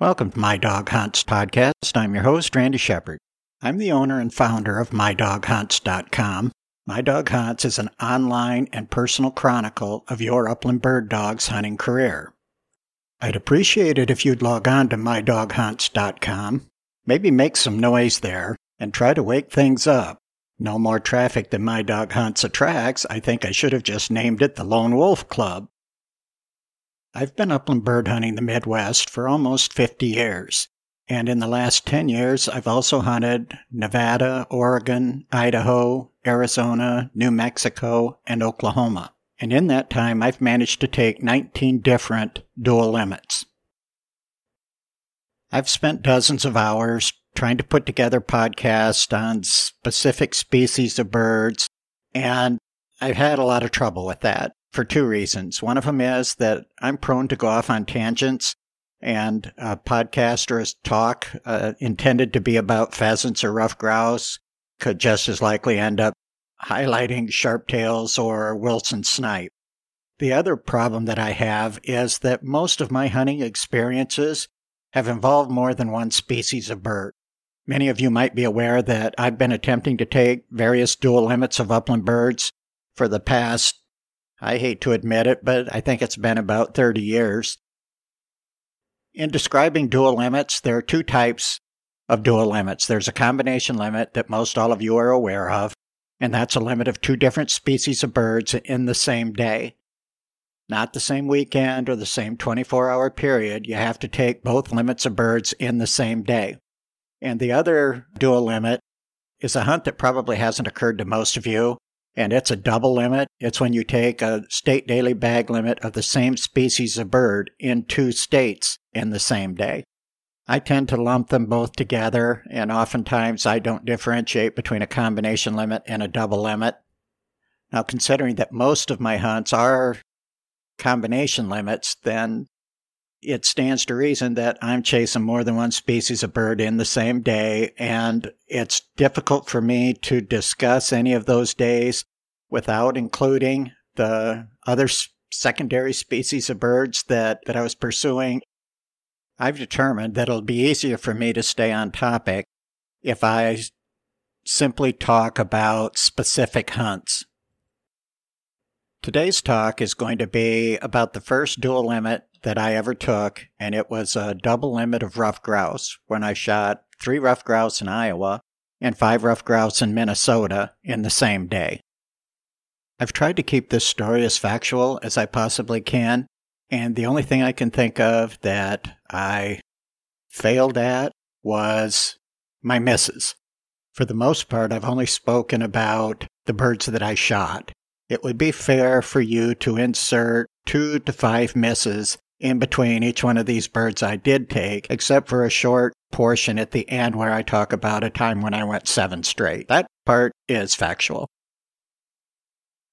Welcome to My Dog Hunts podcast. I'm your host, Randy Shepard. I'm the owner and founder of MyDogHunts.com. My Dog Hunts is an online and personal chronicle of your upland bird dog's hunting career. I'd appreciate it if you'd log on to MyDogHunts.com, maybe make some noise there, and try to wake things up. No more traffic than My Dog Hunts attracts. I think I should have just named it the Lone Wolf Club. I've been upland bird hunting the Midwest for almost 50 years. And in the last 10 years, I've also hunted Nevada, Oregon, Idaho, Arizona, New Mexico, and Oklahoma. And in that time, I've managed to take 19 different dual limits. I've spent dozens of hours trying to put together podcasts on specific species of birds, and I've had a lot of trouble with that for two reasons. One of them is that I'm prone to go off on tangents, and a podcast or a talk uh, intended to be about pheasants or ruffed grouse could just as likely end up highlighting sharptails or Wilson snipe. The other problem that I have is that most of my hunting experiences have involved more than one species of bird. Many of you might be aware that I've been attempting to take various dual limits of upland birds for the past I hate to admit it, but I think it's been about 30 years. In describing dual limits, there are two types of dual limits. There's a combination limit that most all of you are aware of, and that's a limit of two different species of birds in the same day. Not the same weekend or the same 24 hour period. You have to take both limits of birds in the same day. And the other dual limit is a hunt that probably hasn't occurred to most of you, and it's a double limit. It's when you take a state daily bag limit of the same species of bird in two states in the same day. I tend to lump them both together, and oftentimes I don't differentiate between a combination limit and a double limit. Now, considering that most of my hunts are combination limits, then it stands to reason that I'm chasing more than one species of bird in the same day, and it's difficult for me to discuss any of those days without including the other secondary species of birds that, that I was pursuing. I've determined that it'll be easier for me to stay on topic if I simply talk about specific hunts. Today's talk is going to be about the first dual limit that I ever took, and it was a double limit of ruffed grouse when I shot three ruffed grouse in Iowa and five ruffed grouse in Minnesota in the same day. I've tried to keep this story as factual as I possibly can, and the only thing I can think of that I failed at was my misses. For the most part, I've only spoken about the birds that I shot. It would be fair for you to insert two to five misses in between each one of these birds I did take, except for a short portion at the end where I talk about a time when I went seven straight. That part is factual.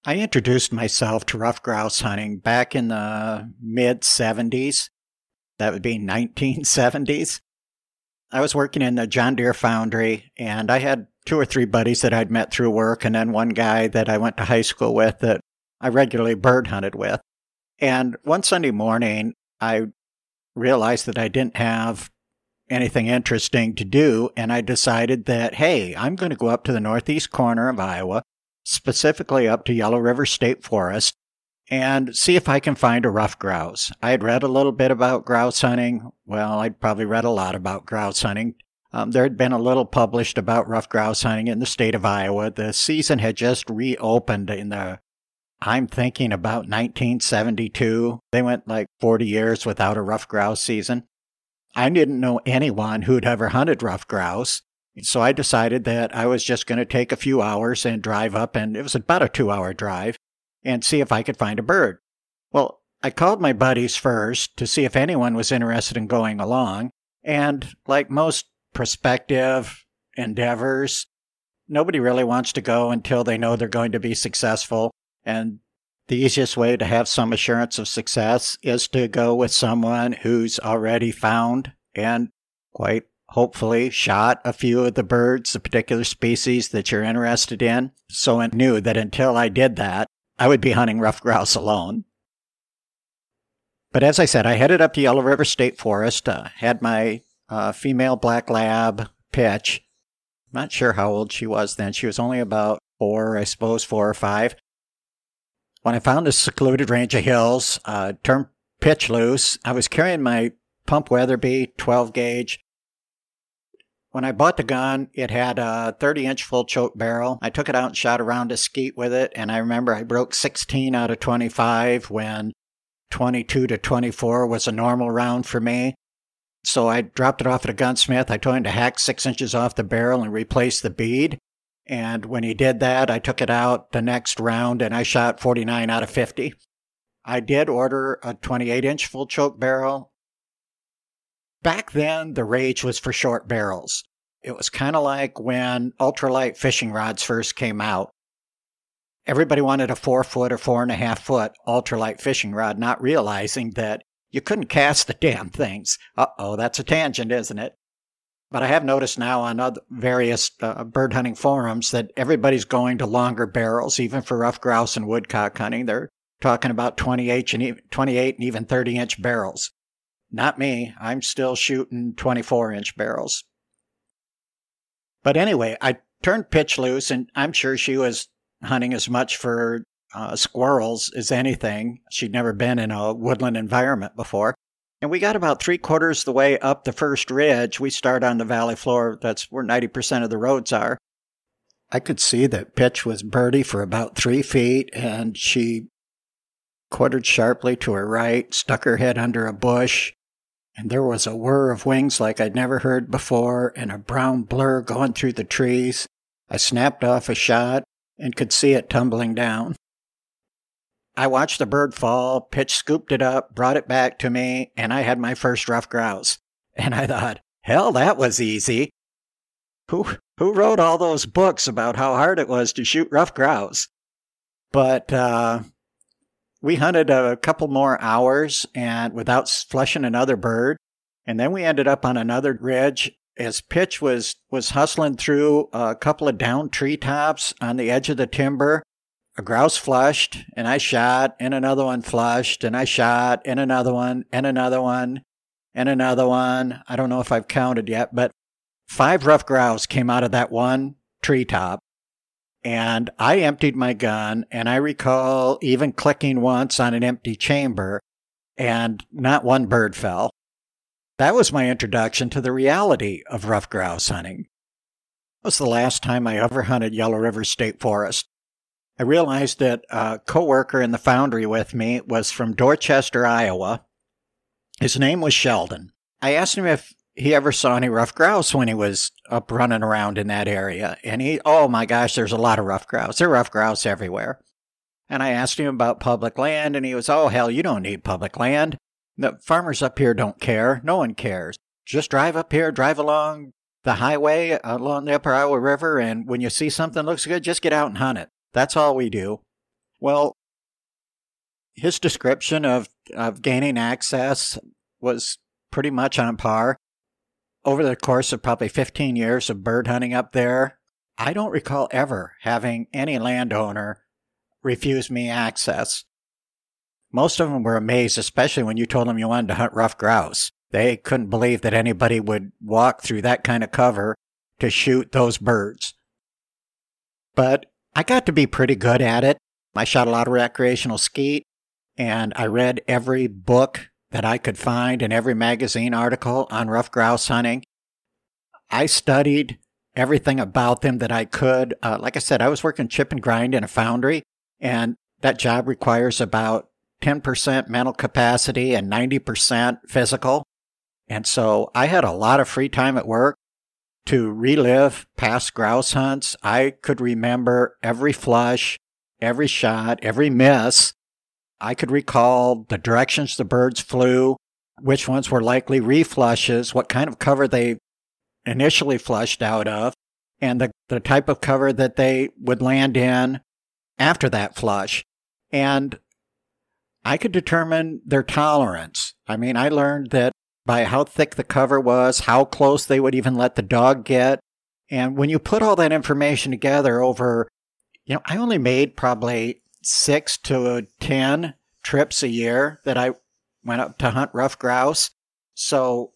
I introduced myself to ruffed grouse hunting back in the mid 70s. That would be 1970s. I was working in the John Deere foundry and I had two or three buddies that I'd met through work and then one guy that I went to high school with that I regularly bird hunted with. And one Sunday morning, I realized that I didn't have anything interesting to do. And I decided that, hey, I'm going to go up to the northeast corner of Iowa, specifically up to Yellow River State Forest, and see if I can find a ruff grouse. I had read a little bit about grouse hunting. Well, I'd probably read a lot about grouse hunting. Um, there had been a little published about ruff grouse hunting in the state of Iowa. The season had just reopened in the I'm thinking about 1972. They went like 40 years without a ruffed grouse season. I didn't know anyone who'd ever hunted ruffed grouse. So I decided that I was just going to take a few hours and drive up, and it was about a two hour drive, and see if I could find a bird. Well, I called my buddies first to see if anyone was interested in going along. And like most prospective endeavors, nobody really wants to go until they know they're going to be successful. And the easiest way to have some assurance of success is to go with someone who's already found and quite hopefully shot a few of the birds, the particular species that you're interested in. So I knew that until I did that, I would be hunting ruffed grouse alone. But as I said, I headed up to Yellow River State Forest, uh, had my uh, female black lab pitch. not sure how old she was then. She was only about four, I suppose, four or five. When I found this secluded range of hills, uh, turned pitch loose. I was carrying my pump Weatherby 12 gauge. When I bought the gun, it had a 30 inch full choke barrel. I took it out and shot around a skeet with it, and I remember I broke 16 out of 25 when 22 to 24 was a normal round for me. So I dropped it off at a gunsmith. I told him to hack six inches off the barrel and replace the bead. And when he did that, I took it out the next round and I shot 49 out of 50. I did order a 28 inch full choke barrel. Back then, the rage was for short barrels. It was kind of like when ultralight fishing rods first came out everybody wanted a four foot or four and a half foot ultralight fishing rod, not realizing that you couldn't cast the damn things. Uh oh, that's a tangent, isn't it? But I have noticed now on other various uh, bird hunting forums that everybody's going to longer barrels, even for ruffed grouse and woodcock hunting. They're talking about 28 and, even, 28 and even 30 inch barrels. Not me. I'm still shooting 24 inch barrels. But anyway, I turned pitch loose, and I'm sure she was hunting as much for uh, squirrels as anything. She'd never been in a woodland environment before. And we got about three quarters the way up the first ridge. We start on the valley floor. That's where 90% of the roads are. I could see that pitch was birdie for about three feet, and she quartered sharply to her right, stuck her head under a bush, and there was a whir of wings like I'd never heard before, and a brown blur going through the trees. I snapped off a shot, and could see it tumbling down. I watched the bird fall, Pitch scooped it up, brought it back to me, and I had my first ruffed grouse. And I thought, hell, that was easy. Who, who wrote all those books about how hard it was to shoot ruffed grouse? But uh, we hunted a couple more hours and without flushing another bird. And then we ended up on another ridge as Pitch was was hustling through a couple of down treetops on the edge of the timber, a grouse flushed, and I shot, and another one flushed, and I shot, and another one, and another one, and another one. I don't know if I've counted yet, but five ruffed grouse came out of that one treetop. And I emptied my gun, and I recall even clicking once on an empty chamber, and not one bird fell. That was my introduction to the reality of ruffed grouse hunting. It was the last time I ever hunted Yellow River State Forest. I realized that a coworker in the foundry with me was from Dorchester, Iowa. His name was Sheldon. I asked him if he ever saw any ruffed grouse when he was up running around in that area. And he, oh my gosh, there's a lot of ruffed grouse. There are ruffed grouse everywhere. And I asked him about public land, and he was, oh, hell, you don't need public land. The farmers up here don't care. No one cares. Just drive up here, drive along the highway along the Upper Iowa River, and when you see something looks good, just get out and hunt it. That's all we do. Well, his description of, of gaining access was pretty much on par. Over the course of probably 15 years of bird hunting up there, I don't recall ever having any landowner refuse me access. Most of them were amazed, especially when you told them you wanted to hunt ruffed grouse. They couldn't believe that anybody would walk through that kind of cover to shoot those birds. But I got to be pretty good at it. I shot a lot of recreational skeet, and I read every book that I could find and every magazine article on ruffed grouse hunting. I studied everything about them that I could. Uh, like I said, I was working chip and grind in a foundry, and that job requires about 10% mental capacity and 90% physical. And so I had a lot of free time at work to relive past grouse hunts. I could remember every flush, every shot, every miss. I could recall the directions the birds flew, which ones were likely reflushes, what kind of cover they initially flushed out of, and the, the type of cover that they would land in after that flush. And I could determine their tolerance. I mean, I learned that by how thick the cover was, how close they would even let the dog get. And when you put all that information together over, you know, I only made probably six to 10 trips a year that I went up to hunt ruff grouse. So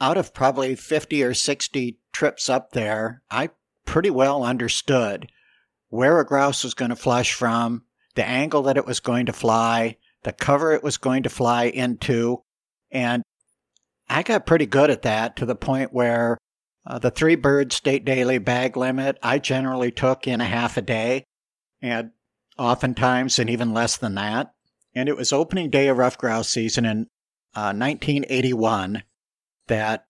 out of probably 50 or 60 trips up there, I pretty well understood where a grouse was going to flush from, the angle that it was going to fly, the cover it was going to fly into. And I got pretty good at that to the point where uh, the three bird state daily bag limit I generally took in a half a day and oftentimes and even less than that. And it was opening day of ruff grouse season in uh, 1981 that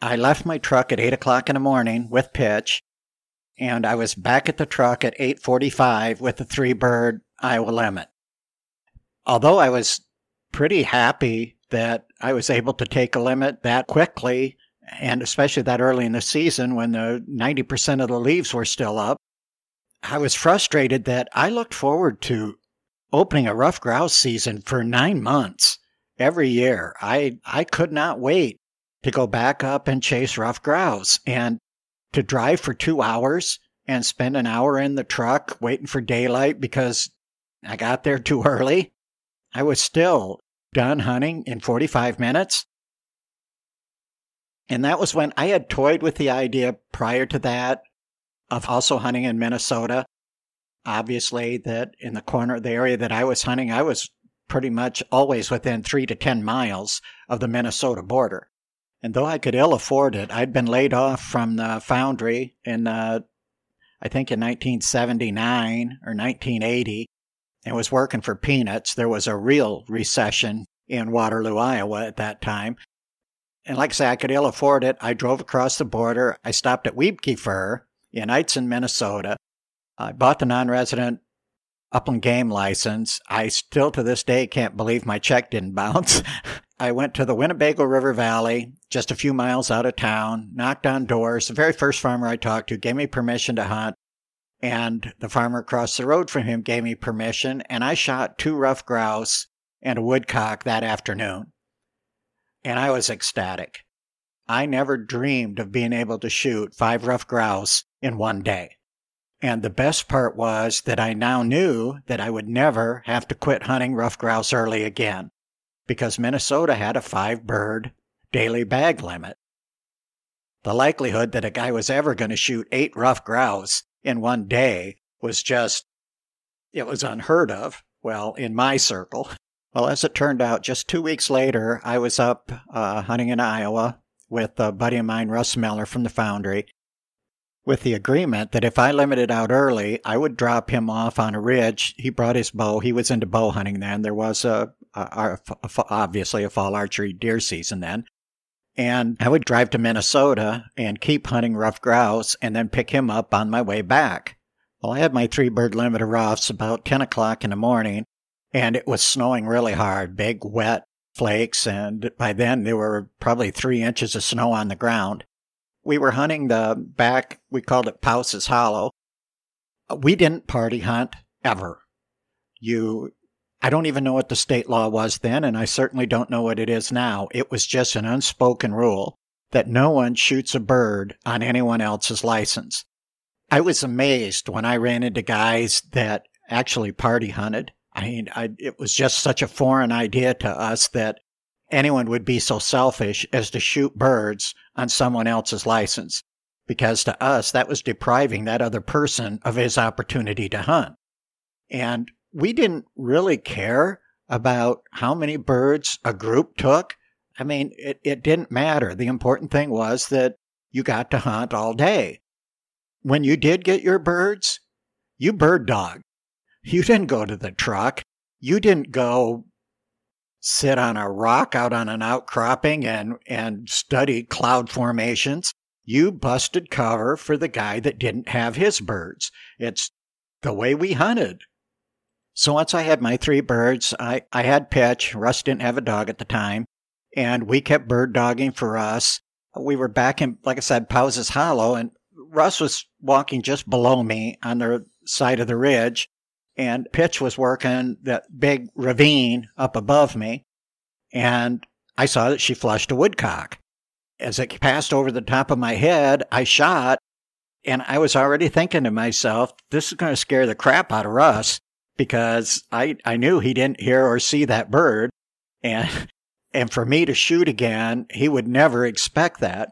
I left my truck at 8 o'clock in the morning with pitch and I was back at the truck at 8:45 with the three bird Iowa limit. Although I was pretty happy that I was able to take a limit that quickly and especially that early in the season when the 90% of the leaves were still up, I was frustrated that I looked forward to opening a ruff grouse season for 9 months every year. I I could not wait to go back up and chase ruff grouse and to drive for two hours and spend an hour in the truck waiting for daylight because I got there too early. I was still done hunting in 45 minutes. And that was when I had toyed with the idea prior to that of also hunting in Minnesota. Obviously, that in the corner of the area that I was hunting, I was pretty much always within three to 10 miles of the Minnesota border. And though I could ill afford it, I'd been laid off from the foundry in, uh, I think in 1979 or 1980 and was working for peanuts. There was a real recession in Waterloo, Iowa at that time. And like I say, I could ill afford it. I drove across the border. I stopped at Wiebke Fur in Eitzen, Minnesota. I bought the non-resident upland game license. I still to this day can't believe my check didn't bounce. I went to the Winnebago River Valley, just a few miles out of town, knocked on doors. The very first farmer I talked to gave me permission to hunt, and the farmer across the road from him gave me permission, and I shot two ruff grouse and a woodcock that afternoon. And I was ecstatic. I never dreamed of being able to shoot five ruff grouse in one day. And the best part was that I now knew that I would never have to quit hunting ruff grouse early again because Minnesota had a five bird daily bag limit. The likelihood that a guy was ever going to shoot eight ruff grouse in one day was just, it was unheard of. Well, in my circle. Well, as it turned out, just two weeks later, I was up uh, hunting in Iowa with a buddy of mine, Russ Miller from the Foundry, with the agreement that if I limited out early, I would drop him off on a ridge. He brought his bow. He was into bow hunting then. There was a, a, a, obviously a fall archery deer season then. And I would drive to Minnesota and keep hunting ruff grouse and then pick him up on my way back. Well, I had my three bird limit of ruffs about 10 o'clock in the morning and it was snowing really hard, big wet flakes. And by then there were probably three inches of snow on the ground we were hunting the back, we called it Pause's Hollow. We didn't party hunt ever. You, I don't even know what the state law was then, and I certainly don't know what it is now. It was just an unspoken rule that no one shoots a bird on anyone else's license. I was amazed when I ran into guys that actually party hunted. I mean, I, it was just such a foreign idea to us that anyone would be so selfish as to shoot birds on someone else's license. Because to us, that was depriving that other person of his opportunity to hunt. And we didn't really care about how many birds a group took. I mean, it, it didn't matter. The important thing was that you got to hunt all day. When you did get your birds, you bird dog. You didn't go to the truck. You didn't go sit on a rock out on an outcropping and, and study cloud formations. You busted cover for the guy that didn't have his birds. It's the way we hunted. So once I had my three birds, I, I had pitch. Russ didn't have a dog at the time. And we kept bird dogging for us. We were back in, like I said, Pause's Hollow, and Russ was walking just below me on the side of the ridge and Pitch was working that big ravine up above me, and I saw that she flushed a woodcock. As it passed over the top of my head, I shot, and I was already thinking to myself, this is going to scare the crap out of Russ because I, I knew he didn't hear or see that bird. And, and for me to shoot again, he would never expect that.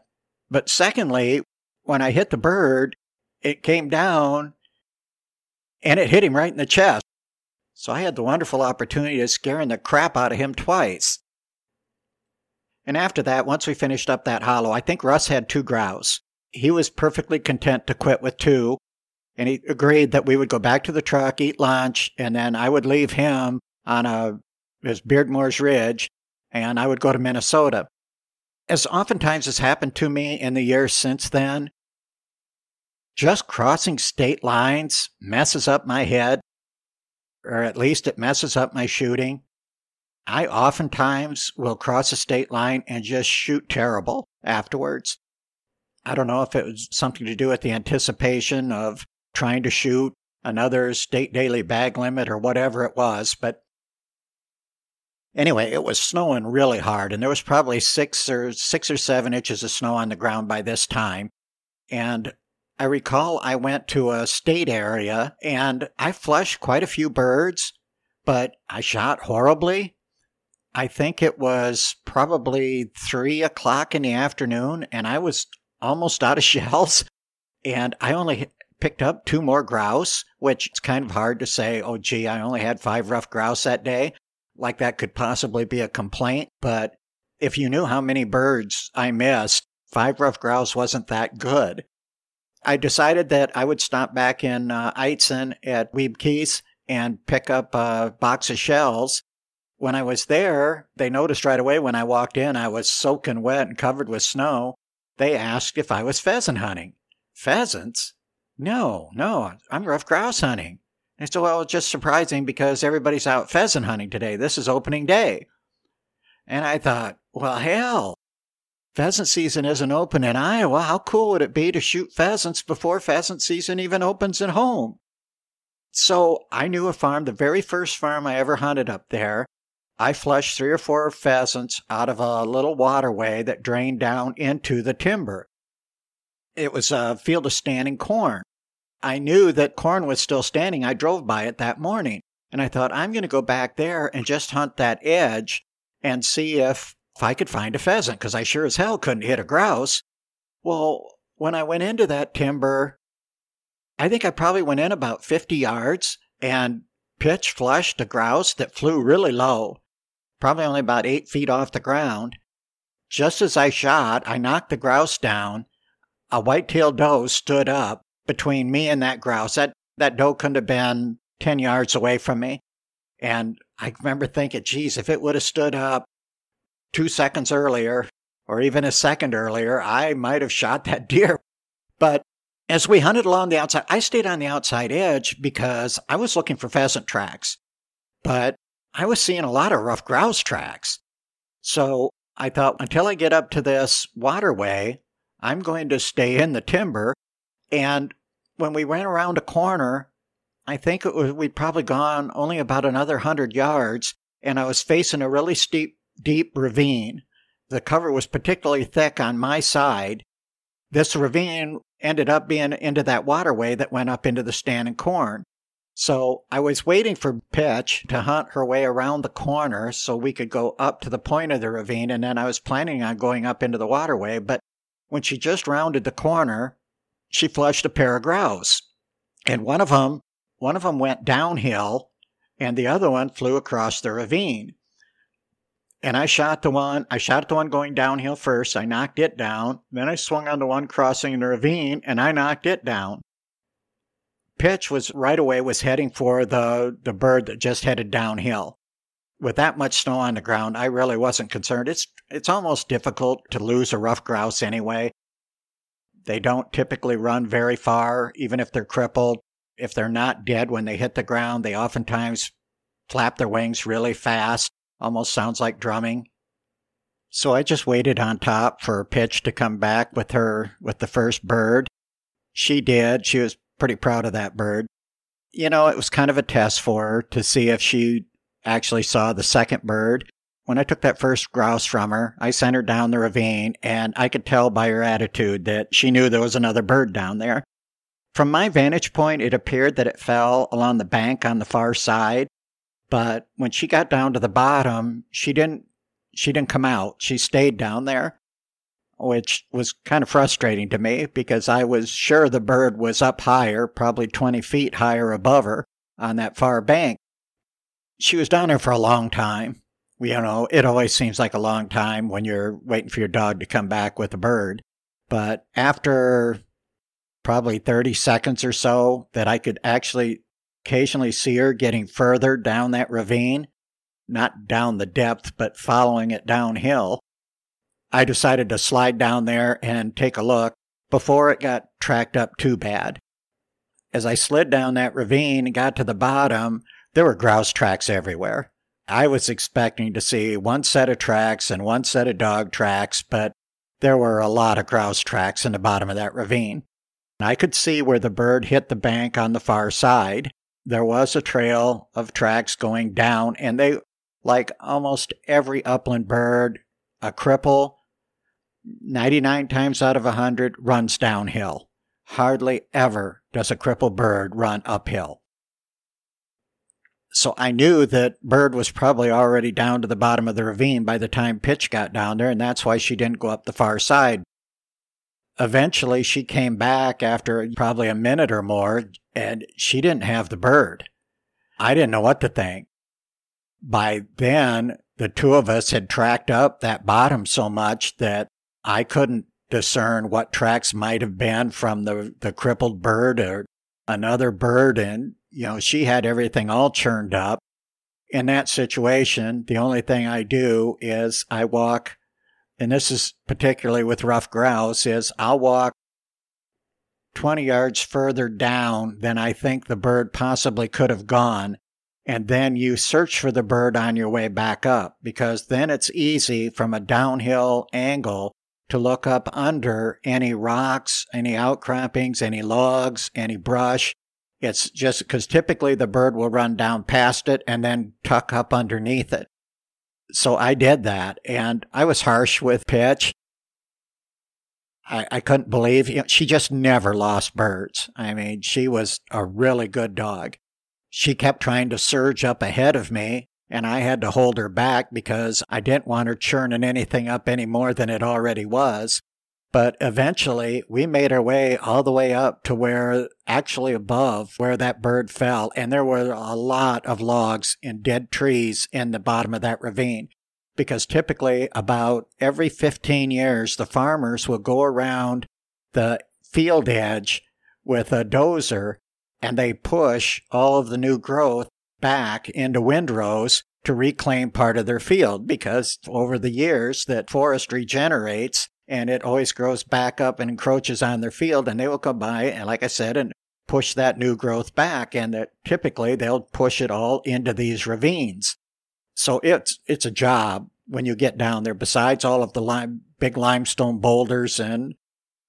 But secondly, when I hit the bird, it came down and it hit him right in the chest. So I had the wonderful opportunity of scaring the crap out of him twice. And after that, once we finished up that hollow, I think Russ had two grouse. He was perfectly content to quit with two. And he agreed that we would go back to the truck, eat lunch, and then I would leave him on a his Beardmore's Ridge, and I would go to Minnesota. As oftentimes has happened to me in the years since then, just crossing state lines messes up my head, or at least it messes up my shooting. I oftentimes will cross a state line and just shoot terrible afterwards. I don't know if it was something to do with the anticipation of trying to shoot another state daily bag limit or whatever it was, but anyway, it was snowing really hard and there was probably six or six or seven inches of snow on the ground by this time. And I recall I went to a state area and I flushed quite a few birds, but I shot horribly. I think it was probably three o'clock in the afternoon and I was almost out of shells. And I only picked up two more grouse, which it's kind of hard to say, oh, gee, I only had five ruffed grouse that day. Like that could possibly be a complaint. But if you knew how many birds I missed, five ruffed grouse wasn't that good. I decided that I would stop back in uh, Eitzen at Wiebke's and pick up a box of shells. When I was there, they noticed right away when I walked in, I was soaking wet and covered with snow. They asked if I was pheasant hunting. Pheasants? No, no, I'm ruff grouse hunting. I said, well, it's just surprising because everybody's out pheasant hunting today. This is opening day. And I thought, well, hell, pheasant season isn't open in Iowa. How cool would it be to shoot pheasants before pheasant season even opens at home? So I knew a farm, the very first farm I ever hunted up there. I flushed three or four pheasants out of a little waterway that drained down into the timber. It was a field of standing corn. I knew that corn was still standing. I drove by it that morning and I thought, I'm going to go back there and just hunt that edge and see if if I could find a pheasant, because I sure as hell couldn't hit a grouse. Well, when I went into that timber, I think I probably went in about 50 yards and pitch flushed a grouse that flew really low, probably only about eight feet off the ground. Just as I shot, I knocked the grouse down. A white-tailed doe stood up between me and that grouse. That, that doe couldn't have been 10 yards away from me. And I remember thinking, geez, if it would have stood up, two seconds earlier, or even a second earlier, I might have shot that deer. But as we hunted along the outside, I stayed on the outside edge because I was looking for pheasant tracks, but I was seeing a lot of ruffed grouse tracks. So I thought until I get up to this waterway, I'm going to stay in the timber. And when we ran around a corner, I think it was, we'd probably gone only about another hundred yards, and I was facing a really steep deep ravine. The cover was particularly thick on my side. This ravine ended up being into that waterway that went up into the standing corn. So I was waiting for Pitch to hunt her way around the corner so we could go up to the point of the ravine, and then I was planning on going up into the waterway. But when she just rounded the corner, she flushed a pair of grouse, and one of them, one of them went downhill, and the other one flew across the ravine. And I shot the one, I shot the one going downhill first. I knocked it down. Then I swung on the one crossing the ravine and I knocked it down. Pitch was right away was heading for the, the bird that just headed downhill. With that much snow on the ground, I really wasn't concerned. It's, it's almost difficult to lose a ruffed grouse anyway. They don't typically run very far, even if they're crippled. If they're not dead when they hit the ground, they oftentimes flap their wings really fast Almost sounds like drumming. So I just waited on top for Pitch to come back with her, with the first bird. She did. She was pretty proud of that bird. You know, it was kind of a test for her to see if she actually saw the second bird. When I took that first grouse from her, I sent her down the ravine and I could tell by her attitude that she knew there was another bird down there. From my vantage point, it appeared that it fell along the bank on the far side But when she got down to the bottom, she didn't she didn't come out. She stayed down there, which was kind of frustrating to me because I was sure the bird was up higher, probably 20 feet higher above her on that far bank. She was down there for a long time. You know, it always seems like a long time when you're waiting for your dog to come back with a bird. But after probably 30 seconds or so, that I could actually occasionally see her getting further down that ravine, not down the depth, but following it downhill. I decided to slide down there and take a look before it got tracked up too bad. As I slid down that ravine and got to the bottom, there were grouse tracks everywhere. I was expecting to see one set of tracks and one set of dog tracks, but there were a lot of grouse tracks in the bottom of that ravine. I could see where the bird hit the bank on the far side. There was a trail of tracks going down, and they, like almost every upland bird, a cripple, 99 times out of a 100 runs downhill. Hardly ever does a crippled bird run uphill. So I knew that Bird was probably already down to the bottom of the ravine by the time Pitch got down there, and that's why she didn't go up the far side. Eventually, she came back after probably a minute or more, and she didn't have the bird. I didn't know what to think. By then, the two of us had tracked up that bottom so much that I couldn't discern what tracks might have been from the, the crippled bird or another bird. And, you know, she had everything all churned up. In that situation, the only thing I do is I walk, and this is particularly with ruffed grouse, is I'll walk 20 yards further down than I think the bird possibly could have gone. And then you search for the bird on your way back up because then it's easy from a downhill angle to look up under any rocks, any outcroppings, any logs, any brush. It's just because typically the bird will run down past it and then tuck up underneath it. So I did that and I was harsh with Pitch. I, I couldn't believe you know, she just never lost birds. I mean, she was a really good dog. She kept trying to surge up ahead of me and I had to hold her back because I didn't want her churning anything up any more than it already was. But eventually, we made our way all the way up to where, actually above where that bird fell, and there were a lot of logs and dead trees in the bottom of that ravine. Because typically, about every 15 years, the farmers will go around the field edge with a dozer and they push all of the new growth back into windrows to reclaim part of their field because over the years that forest regenerates and it always grows back up and encroaches on their field and they will come by and like I said and push that new growth back and that typically they'll push it all into these ravines. So it's it's a job when you get down there besides all of the lime, big limestone boulders and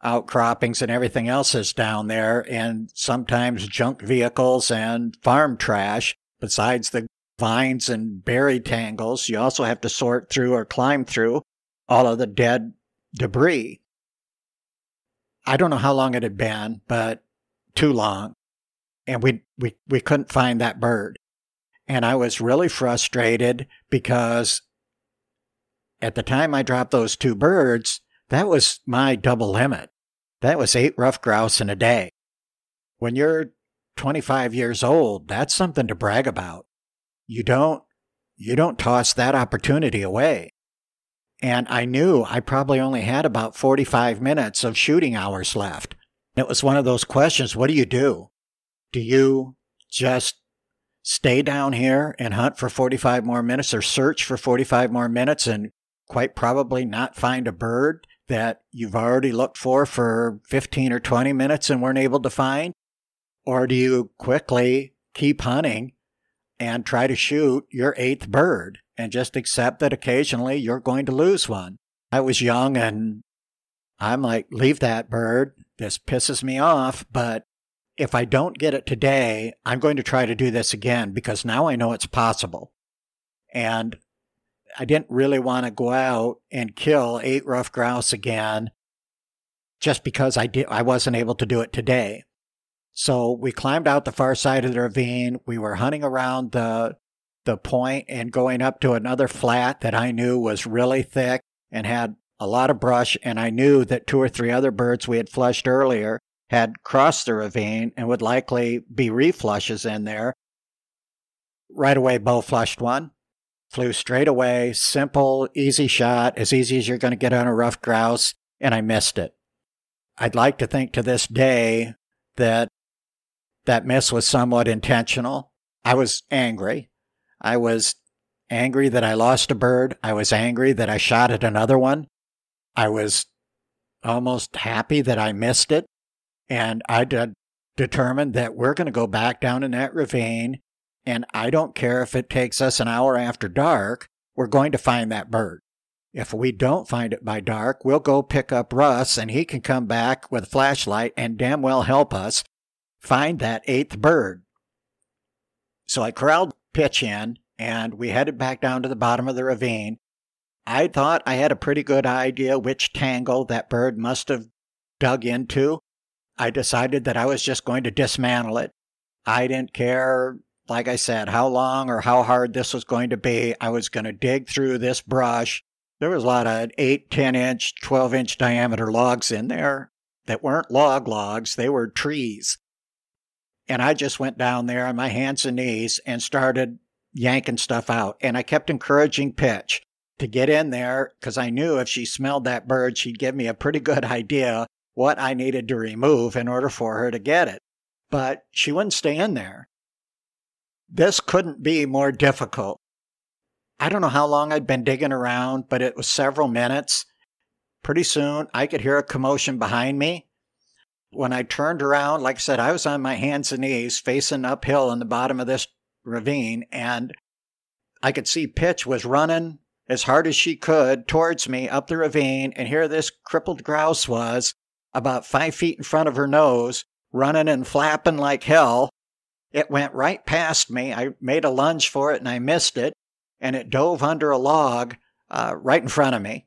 outcroppings and everything else is down there and sometimes junk vehicles and farm trash Besides the vines and berry tangles, you also have to sort through or climb through all of the dead debris. I don't know how long it had been, but too long. And we, we, we couldn't find that bird. And I was really frustrated because at the time I dropped those two birds, that was my double limit. That was eight ruffed grouse in a day. When you're 25 years old, that's something to brag about. You don't, you don't toss that opportunity away. And I knew I probably only had about 45 minutes of shooting hours left. It was one of those questions. What do you do? Do you just stay down here and hunt for 45 more minutes or search for 45 more minutes and quite probably not find a bird that you've already looked for for 15 or 20 minutes and weren't able to find? Or do you quickly keep hunting and try to shoot your eighth bird and just accept that occasionally you're going to lose one? I was young and I'm like, leave that bird. This pisses me off, but if I don't get it today, I'm going to try to do this again because now I know it's possible. And I didn't really want to go out and kill eight ruffed grouse again just because I did I wasn't able to do it today. So we climbed out the far side of the ravine. We were hunting around the the point and going up to another flat that I knew was really thick and had a lot of brush. And I knew that two or three other birds we had flushed earlier had crossed the ravine and would likely be reflushes in there. Right away, bow flushed one, flew straight away, simple, easy shot, as easy as you're going to get on a ruffed grouse, and I missed it. I'd like to think to this day that that miss was somewhat intentional. I was angry. I was angry that I lost a bird. I was angry that I shot at another one. I was almost happy that I missed it. And I did, determined that we're going to go back down in that ravine. And I don't care if it takes us an hour after dark, we're going to find that bird. If we don't find it by dark, we'll go pick up Russ and he can come back with a flashlight and damn well help us find that eighth bird. So I corralled Pitch in and we headed back down to the bottom of the ravine. I thought I had a pretty good idea which tangle that bird must have dug into. I decided that I was just going to dismantle it. I didn't care, like I said, how long or how hard this was going to be. I was going to dig through this brush. There was a lot of 8, 10 inch, 12 inch diameter logs in there that weren't log logs, they were trees. And I just went down there on my hands and knees and started yanking stuff out. And I kept encouraging Pitch to get in there because I knew if she smelled that bird, she'd give me a pretty good idea what I needed to remove in order for her to get it. But she wouldn't stay in there. This couldn't be more difficult. I don't know how long I'd been digging around, but it was several minutes. Pretty soon, I could hear a commotion behind me. When I turned around, like I said, I was on my hands and knees facing uphill in the bottom of this ravine, and I could see Pitch was running as hard as she could towards me up the ravine, and here this crippled grouse was about five feet in front of her nose, running and flapping like hell. It went right past me. I made a lunge for it and I missed it, and it dove under a log uh, right in front of me.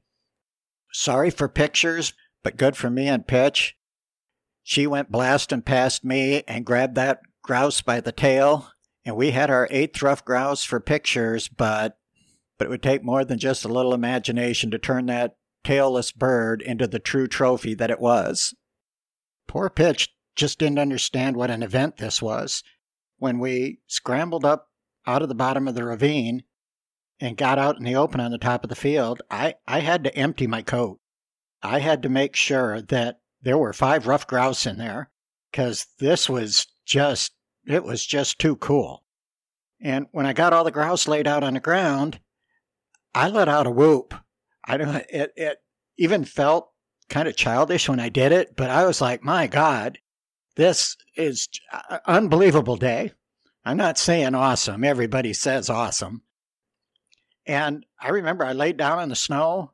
Sorry for pictures, but good for me and Pitch. She went blasting past me and grabbed that grouse by the tail and we had our eighth ruffed grouse for pictures, but but it would take more than just a little imagination to turn that tailless bird into the true trophy that it was. Poor Pitch just didn't understand what an event this was. When we scrambled up out of the bottom of the ravine and got out in the open on the top of the field, I, I had to empty my coat. I had to make sure that there were five ruffed grouse in there because this was just it was just too cool. And when I got all the grouse laid out on the ground, I let out a whoop. I don't. It it even felt kind of childish when I did it, but I was like, my God, this is an uh, uh, unbelievable day. I'm not saying awesome. Everybody says awesome. And I remember I laid down in the snow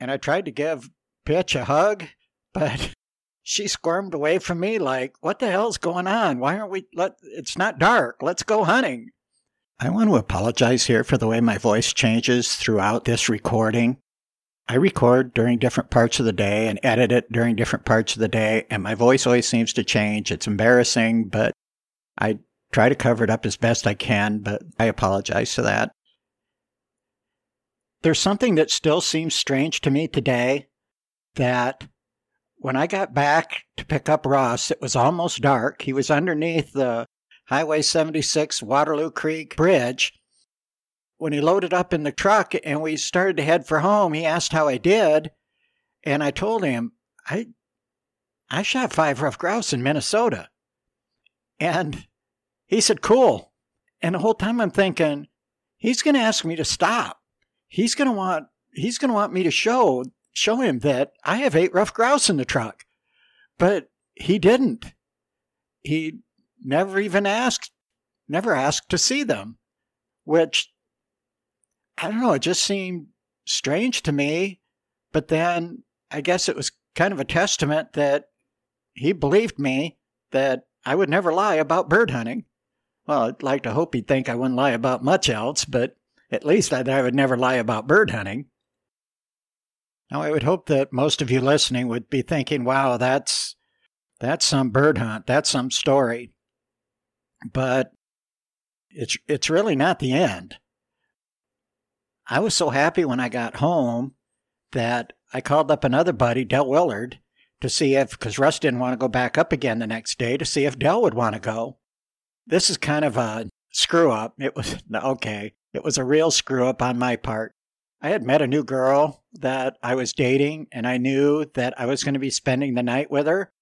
and I tried to give Pitch a hug, but she squirmed away from me like, what the hell's going on? Why aren't we, let, it's not dark. Let's go hunting. I want to apologize here for the way my voice changes throughout this recording. I record during different parts of the day and edit it during different parts of the day, and my voice always seems to change. It's embarrassing, but I try to cover it up as best I can, but I apologize for that. There's something that still seems strange to me today that when I got back to pick up Russ, it was almost dark. He was underneath the Highway 76 Waterloo Creek Bridge. When he loaded up in the truck and we started to head for home, he asked how I did. And I told him, I, I shot five ruffed grouse in Minnesota. And he said, cool. And the whole time I'm thinking, he's going to ask me to stop. He's going to want, he's going to want me to show show him that I have eight ruffed grouse in the truck. But he didn't. He never even asked, never asked to see them, which I don't know, it just seemed strange to me. But then I guess it was kind of a testament that he believed me that I would never lie about bird hunting. Well, I'd like to hope he'd think I wouldn't lie about much else, but at least I, I would never lie about bird hunting. Now, I would hope that most of you listening would be thinking, wow, that's, that's some bird hunt. That's some story. But it's it's really not the end. I was so happy when I got home that I called up another buddy, Del Willard, to see if, because Russ didn't want to go back up again the next day, to see if Del would want to go. This is kind of a screw up. It was, okay, it was a real screw up on my part. I had met a new girl that I was dating, and I knew that I was going to be spending the night with her.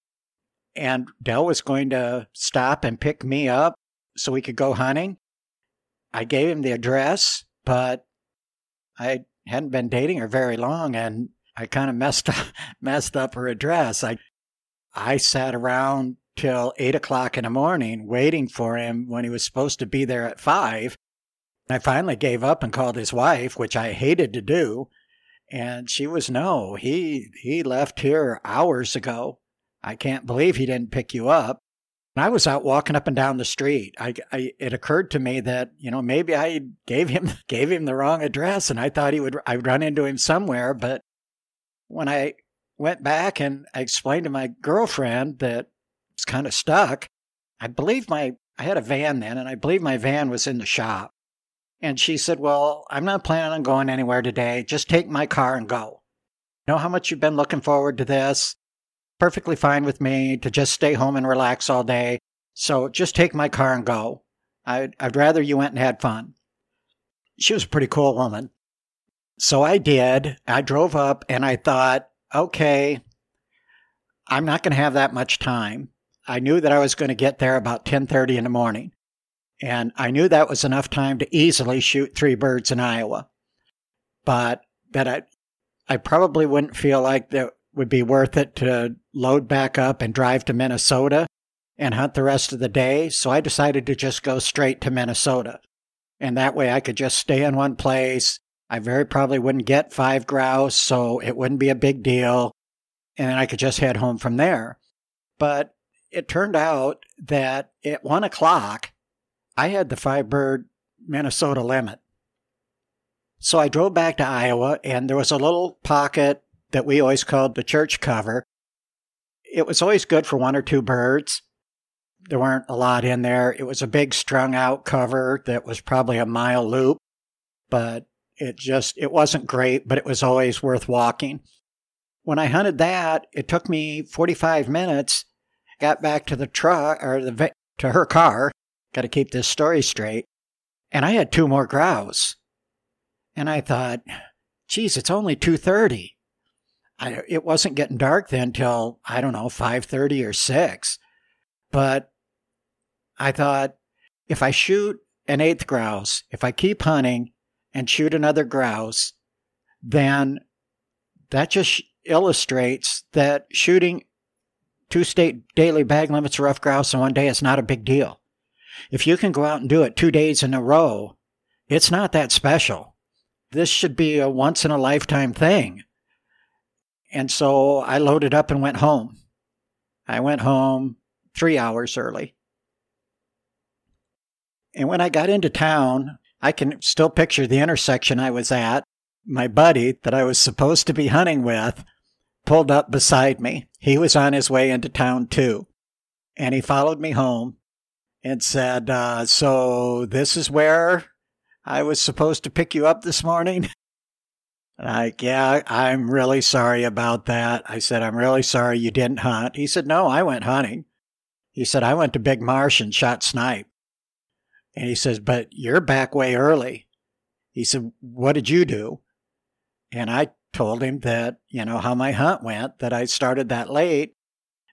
And Dell was going to stop and pick me up so we could go hunting. I gave him the address, but I hadn't been dating her very long, and I kind of messed up, messed up her address. I I sat around till eight o'clock in the morning waiting for him when he was supposed to be there at five. I finally gave up and called his wife, which I hated to do, and she was no. He he left here hours ago. I can't believe he didn't pick you up. And I was out walking up and down the street. I, I, it occurred to me that you know maybe I gave him gave him the wrong address, and I thought he would I'd run into him somewhere. But when I went back and I explained to my girlfriend that it's kind of stuck, I believe my I had a van then, and I believe my van was in the shop. And she said, "Well, I'm not planning on going anywhere today. Just take my car and go. Know how much you've been looking forward to this perfectly fine with me to just stay home and relax all day. So just take my car and go. I'd, I'd rather you went and had fun. She was a pretty cool woman. So I did. I drove up and I thought, okay, I'm not going to have that much time. I knew that I was going to get there about 10:30 in the morning. And I knew that was enough time to easily shoot three birds in Iowa. But that I I probably wouldn't feel like that would be worth it to load back up and drive to Minnesota and hunt the rest of the day. So I decided to just go straight to Minnesota. And that way I could just stay in one place. I very probably wouldn't get five grouse, so it wouldn't be a big deal. And then I could just head home from there. But it turned out that at one o'clock, I had the five bird Minnesota limit. So I drove back to Iowa, and there was a little pocket that we always called the church cover. It was always good for one or two birds. There weren't a lot in there. It was a big strung out cover that was probably a mile loop, but it just, it wasn't great, but it was always worth walking. When I hunted that, it took me 45 minutes, got back to the truck or the, to her car. Got to keep this story straight. And I had two more grouse. And I thought, geez, it's only 230. I, it wasn't getting dark then till I don't know five thirty or six, but I thought if I shoot an eighth grouse, if I keep hunting and shoot another grouse, then that just illustrates that shooting two state daily bag limits of ruffed grouse in one day is not a big deal. If you can go out and do it two days in a row, it's not that special. This should be a once in a lifetime thing. And so I loaded up and went home. I went home three hours early. And when I got into town, I can still picture the intersection I was at. My buddy that I was supposed to be hunting with pulled up beside me. He was on his way into town too. And he followed me home and said, uh, So this is where I was supposed to pick you up this morning? Like, yeah, I'm really sorry about that. I said, I'm really sorry you didn't hunt. He said, no, I went hunting. He said, I went to Big Marsh and shot snipe. And he says, but you're back way early. He said, what did you do? And I told him that, you know, how my hunt went, that I started that late.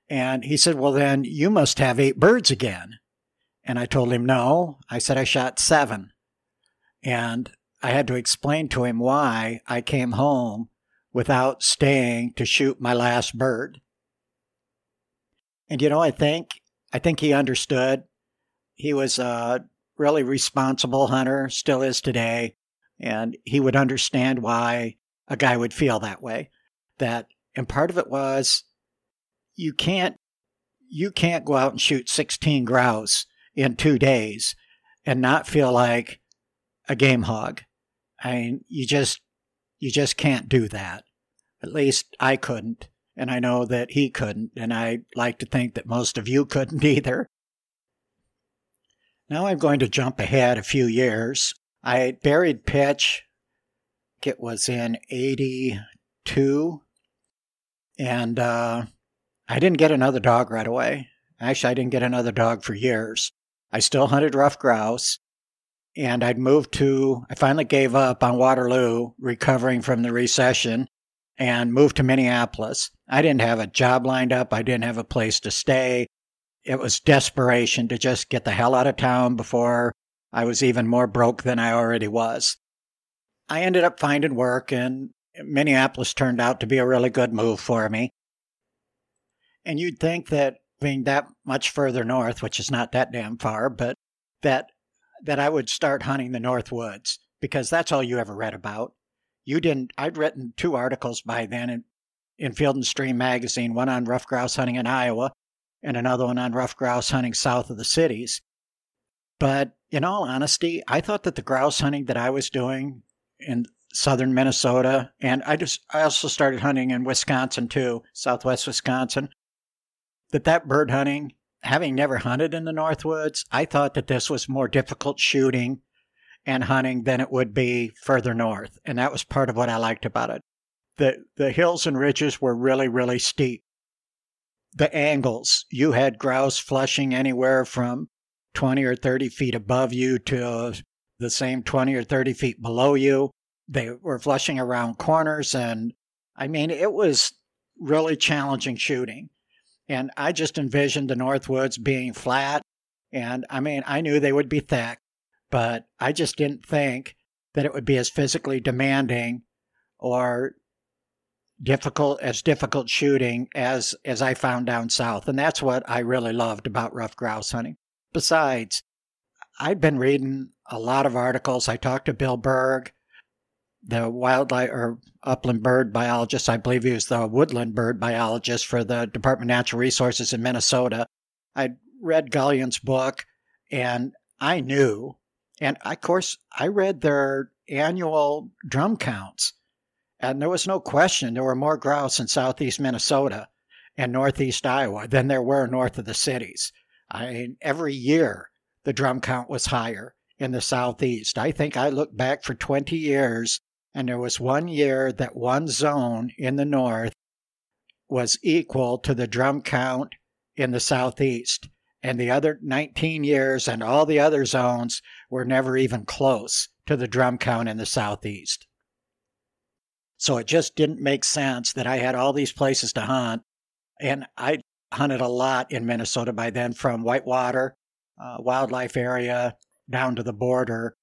And he said, well, then you must have eight birds again. And I told him, no. I said, I shot seven. And I had to explain to him why I came home without staying to shoot my last bird. And you know, I think I think he understood. He was a really responsible hunter, still is today, and he would understand why a guy would feel that way. That and part of it was you can't you can't go out and shoot 16 grouse in 2 days and not feel like a game hog. I mean, you just you just can't do that. At least I couldn't, and I know that he couldn't, and I like to think that most of you couldn't either. Now I'm going to jump ahead a few years. I buried pitch, it was in 82, and uh, I didn't get another dog right away. Actually, I didn't get another dog for years. I still hunted ruffed grouse, and I'd moved to, I finally gave up on Waterloo, recovering from the recession, and moved to Minneapolis. I didn't have a job lined up, I didn't have a place to stay. It was desperation to just get the hell out of town before I was even more broke than I already was. I ended up finding work, and Minneapolis turned out to be a really good move for me. And you'd think that being that much further north, which is not that damn far, but that that I would start hunting the North Woods because that's all you ever read about. You didn't. I'd written two articles by then in, in Field and Stream magazine, one on ruffed grouse hunting in Iowa, and another one on ruffed grouse hunting south of the cities. But in all honesty, I thought that the grouse hunting that I was doing in southern Minnesota, and I just I also started hunting in Wisconsin too, southwest Wisconsin. That that bird hunting, having never hunted in the Northwoods, I thought that this was more difficult shooting and hunting than it would be further north, and that was part of what I liked about it. the The hills and ridges were really really steep. The angles, you had grouse flushing anywhere from 20 or 30 feet above you to the same 20 or 30 feet below you. They were flushing around corners. And I mean, it was really challenging shooting. And I just envisioned the Northwoods being flat. And I mean, I knew they would be thick, but I just didn't think that it would be as physically demanding or difficult as difficult shooting as as I found down south and that's what I really loved about ruffed grouse hunting besides I'd been reading a lot of articles. I talked to Bill Berg, the wildlife or upland bird biologist. I believe he was the woodland bird biologist for the Department of Natural Resources in Minnesota. I read Gullion's book and I knew, and of course, I read their annual drum counts. And there was no question there were more grouse in southeast Minnesota and northeast Iowa than there were north of the cities. I mean, every year the drum count was higher in the southeast. I think I looked back for 20 years, and there was one year that one zone in the north was equal to the drum count in the southeast. And the other 19 years and all the other zones were never even close to the drum count in the southeast. So it just didn't make sense that I had all these places to hunt. And I hunted a lot in Minnesota by then from Whitewater uh, wildlife area down to the border.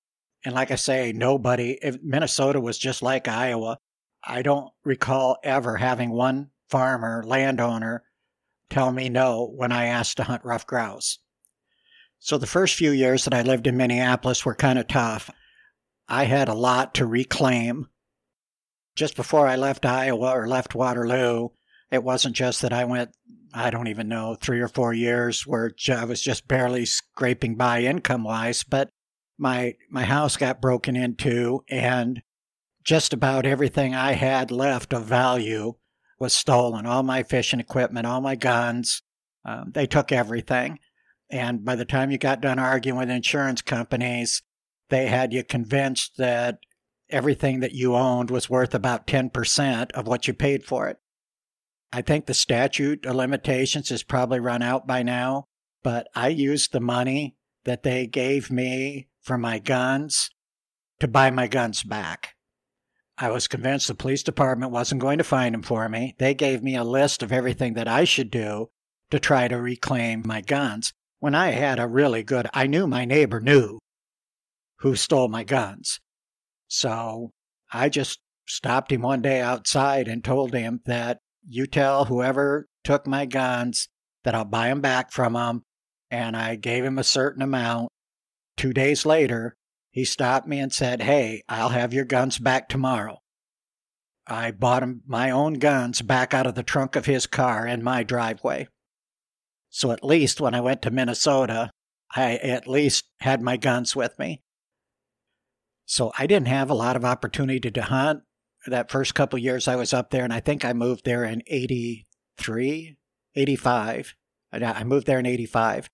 And like I say, nobody, if Minnesota was just like Iowa. I don't recall ever having one farmer, landowner, tell me no when I asked to hunt ruffed grouse. So the first few years that I lived in Minneapolis were kind of tough. I had a lot to reclaim. Just before I left Iowa or left Waterloo, it wasn't just that I went I don't even know, three or four years where I was just barely scraping by income wise, but my my house got broken into and just about everything I had left of value was stolen. All my fishing equipment, all my guns, um, they took everything. And by the time you got done arguing with insurance companies, they had you convinced that everything that you owned was worth about 10% of what you paid for it. I think the statute of limitations is probably run out by now, but I used the money that they gave me for my guns to buy my guns back. I was convinced the police department wasn't going to find them for me. They gave me a list of everything that I should do to try to reclaim my guns. When I had a really good, I knew my neighbor knew who stole my guns. So I just stopped him one day outside and told him that you tell whoever took my guns that I'll buy them back from him. And I gave him a certain amount. Two days later, he stopped me and said, Hey, I'll have your guns back tomorrow. I bought him my own guns back out of the trunk of his car in my driveway. So at least when I went to Minnesota, I at least had my guns with me. So I didn't have a lot of opportunity to hunt that first couple years I was up there, and I think I moved there in 83, 85. I moved there in 85.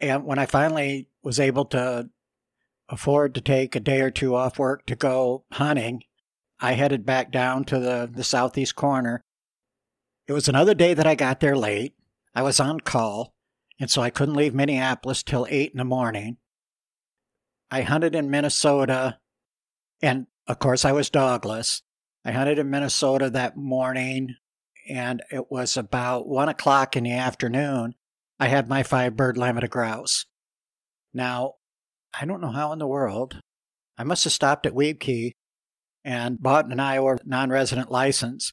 And when I finally was able to afford to take a day or two off work to go hunting, I headed back down to the, the southeast corner. It was another day that I got there late. I was on call, and so I couldn't leave Minneapolis till 8 in the morning. I hunted in Minnesota, and of course, I was dogless. I hunted in Minnesota that morning, and it was about 1 o'clock in the afternoon. I had my five bird limit of grouse. Now, I don't know how in the world. I must have stopped at Wiebke and bought an Iowa non resident license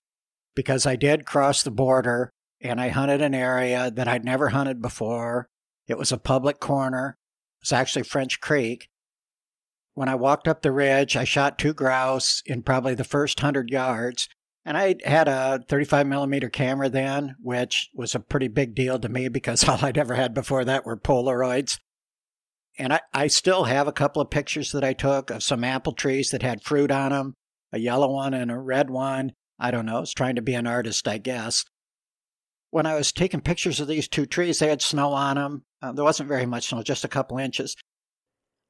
because I did cross the border and I hunted an area that I'd never hunted before. It was a public corner. It was actually French Creek. When I walked up the ridge, I shot two grouse in probably the first hundred yards. And I had a 35 millimeter camera then, which was a pretty big deal to me because all I'd ever had before that were Polaroids. And I, I still have a couple of pictures that I took of some apple trees that had fruit on them, a yellow one and a red one. I don't know. I was trying to be an artist, I guess. When I was taking pictures of these two trees, they had snow on them. Uh, there wasn't very much snow, just a couple inches.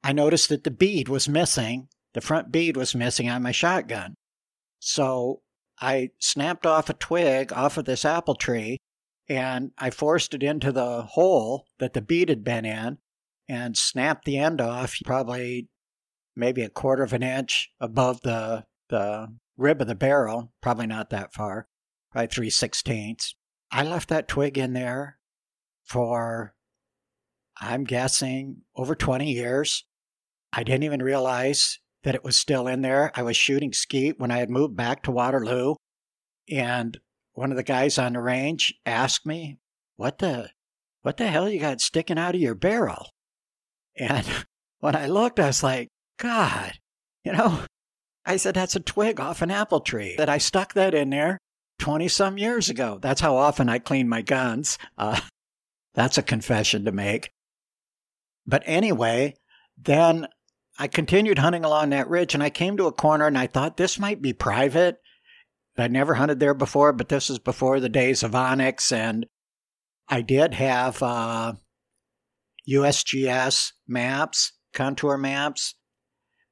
I noticed that the bead was missing. The front bead was missing on my shotgun. So I snapped off a twig off of this apple tree and I forced it into the hole that the bead had been in and snapped the end off probably maybe a quarter of an inch above the the rib of the barrel, probably not that far, probably three sixteenths. I left that twig in there for I'm guessing over 20 years. I didn't even realize that it was still in there. I was shooting skeet when I had moved back to Waterloo, and one of the guys on the range asked me, "What the, what the hell you got sticking out of your barrel?" And when I looked, I was like, God, you know, I said, that's a twig off an apple tree that I stuck that in there 20 some years ago. That's how often I clean my guns. Uh, that's a confession to make. But anyway, then I continued hunting along that ridge and I came to a corner and I thought this might be private. I'd never hunted there before, but this is before the days of onX. And I did have uh, USGS maps, contour maps.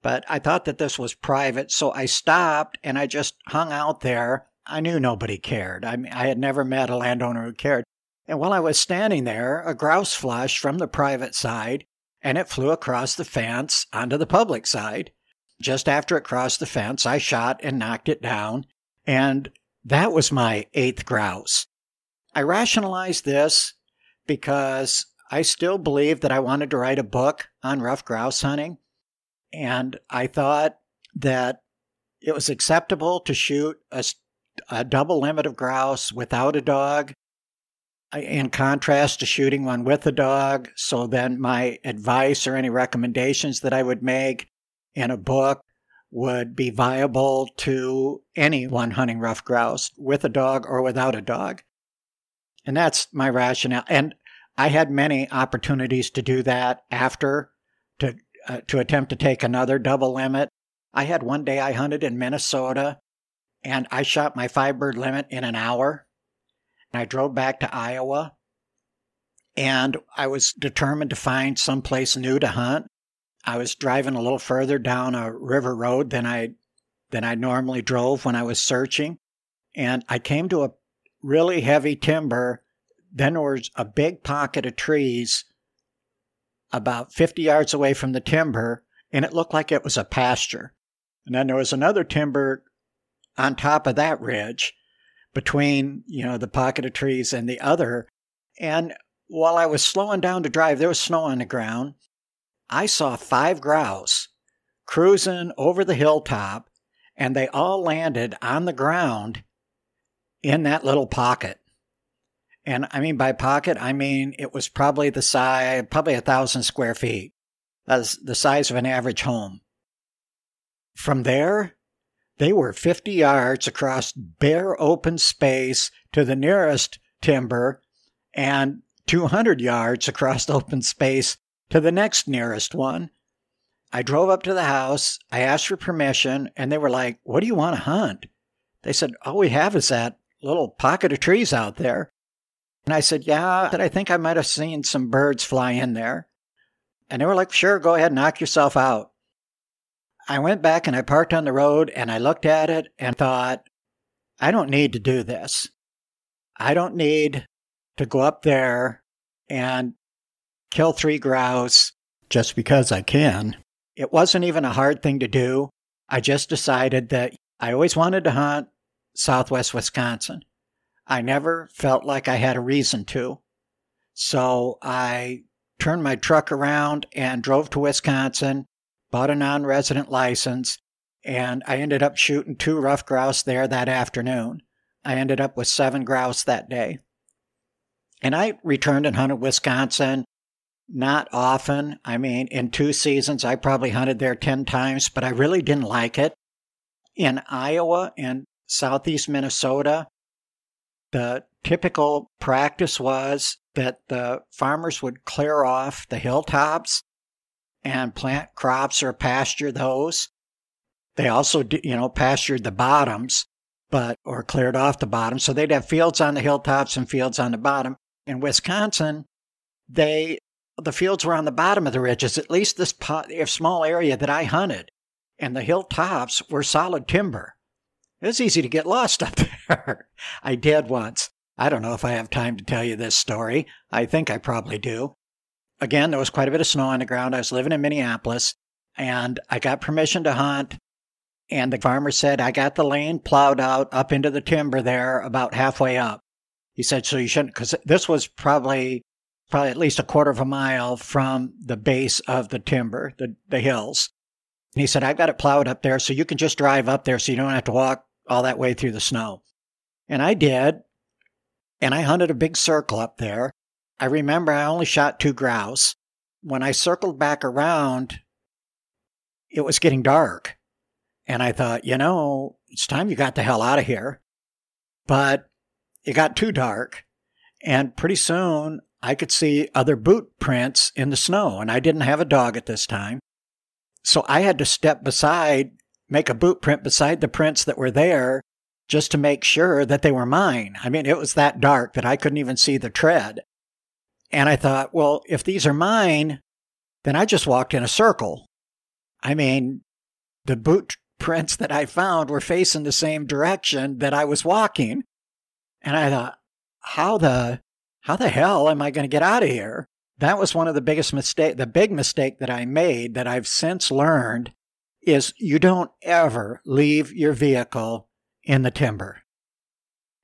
But I thought that this was private, so I stopped and I just hung out there. I knew nobody cared. I, mean, I had never met a landowner who cared. And while I was standing there, a grouse flushed from the private side and it flew across the fence onto the public side. Just after it crossed the fence, I shot and knocked it down. And that was my eighth grouse. I rationalized this because I still believed that I wanted to write a book on ruffed grouse hunting. And I thought that it was acceptable to shoot a, a double limit of grouse without a dog, in contrast to shooting one with a dog. So then my advice or any recommendations that I would make in a book would be viable to anyone hunting ruffed grouse with a dog or without a dog. And that's my rationale. And I had many opportunities to do that after to uh, to attempt to take another double limit. I had one day I hunted in Minnesota and I shot my five bird limit in an hour. And I drove back to Iowa and I was determined to find some place new to hunt. I was driving a little further down a river road than I than I normally drove when I was searching, and I came to a really heavy timber then there was a big pocket of trees about 50 yards away from the timber, and it looked like it was a pasture. And then there was another timber on top of that ridge between, you know, the pocket of trees and the other. And while I was slowing down to drive, there was snow on the ground. I saw five grouse cruising over the hilltop, and they all landed on the ground in that little pocket. And I mean by pocket, I mean it was probably the size, probably a thousand square feet. That's the size of an average home. From there, they were 50 yards across bare open space to the nearest timber and 200 yards across open space to the next nearest one. I drove up to the house. I asked for permission, and they were like, What do you want to hunt? They said, All we have is that little pocket of trees out there. And I said, Yeah, I think I might have seen some birds fly in there. And they were like, Sure, go ahead, knock yourself out. I went back and I parked on the road and I looked at it and thought, I don't need to do this. I don't need to go up there and kill three grouse just because I can. It wasn't even a hard thing to do. I just decided that I always wanted to hunt southwest Wisconsin. I never felt like I had a reason to. So I turned my truck around and drove to Wisconsin, bought a non resident license, and I ended up shooting two ruffed grouse there that afternoon. I ended up with seven grouse that day. And I returned and hunted Wisconsin not often. I mean, in two seasons, I probably hunted there 10 times, but I really didn't like it. In Iowa and southeast Minnesota, the typical practice was that the farmers would clear off the hilltops and plant crops or pasture those. They also, you know, pastured the bottoms, but, or cleared off the bottoms. So they'd have fields on the hilltops and fields on the bottom. In Wisconsin, they, the fields were on the bottom of the ridges, at least this pot, small area that I hunted. And the hilltops were solid timber. It was easy to get lost up there. I did once. I don't know if I have time to tell you this story. I think I probably do. Again, there was quite a bit of snow on the ground. I was living in Minneapolis and I got permission to hunt. And the farmer said, I got the lane plowed out up into the timber there about halfway up. He said, so you shouldn't, because this was probably, probably at least a quarter of a mile from the base of the timber, the, the hills. And he said, I've got it plowed up there, so you can just drive up there so you don't have to walk all that way through the snow. And I did. And I hunted a big circle up there. I remember I only shot two grouse. When I circled back around, it was getting dark. And I thought, you know, it's time you got the hell out of here. But it got too dark. And pretty soon I could see other boot prints in the snow. And I didn't have a dog at this time. So I had to step beside make a boot print beside the prints that were there just to make sure that they were mine. I mean, it was that dark that I couldn't even see the tread. And I thought, well, if these are mine, then I just walked in a circle. I mean, the boot prints that I found were facing the same direction that I was walking. And I thought, how the, how the hell am I going to get out of here? That was one of the biggest mistake, the big mistake that I made that I've since learned is you don't ever leave your vehicle in the timber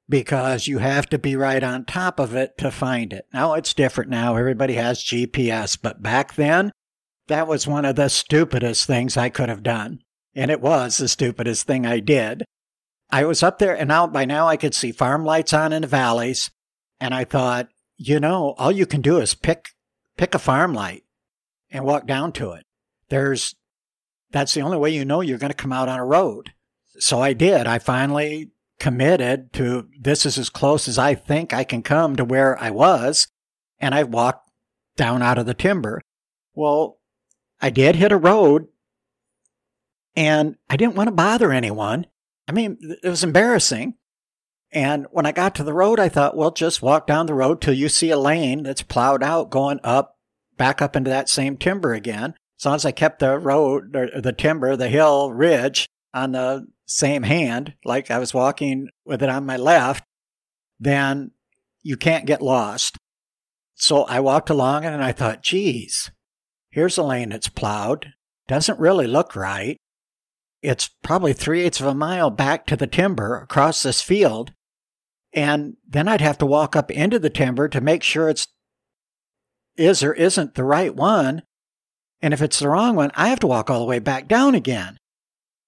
because you have to be right on top of it to find it. Now it's different now. Everybody has GPS, but back then, that was one of the stupidest things I could have done. And it was the stupidest thing I did. I was up there and now by now I could see farm lights on in the valleys. And I thought, you know, all you can do is pick, pick a farm light and walk down to it. There's that's the only way you know you're going to come out on a road. So I did. I finally committed to this is as close as I think I can come to where I was. And I walked down out of the timber. Well, I did hit a road and I didn't want to bother anyone. I mean, it was embarrassing. And when I got to the road, I thought, well, just walk down the road till you see a lane that's plowed out going up, back up into that same timber again. As long as I kept the road or the timber, the hill ridge on the same hand, like I was walking with it on my left, then you can't get lost. So I walked along and I thought, geez, here's a lane that's plowed. Doesn't really look right. It's probably three eighths of a mile back to the timber across this field. And then I'd have to walk up into the timber to make sure it's is or isn't the right one. And if it's the wrong one, I have to walk all the way back down again.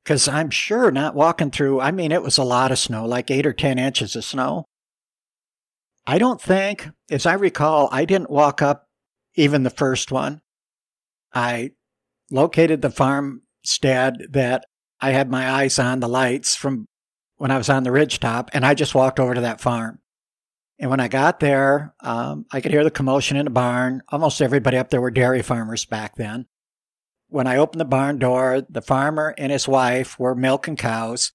Because I'm sure not walking through, I mean, it was a lot of snow, like eight or 10 inches of snow. I don't think, as I recall, I didn't walk up even the first one. I located the farmstead that I had my eyes on, the lights from when I was on the ridge top, and I just walked over to that farm. And when I got there, um, I could hear the commotion in the barn. Almost everybody up there were dairy farmers back then. When I opened the barn door, the farmer and his wife were milking cows.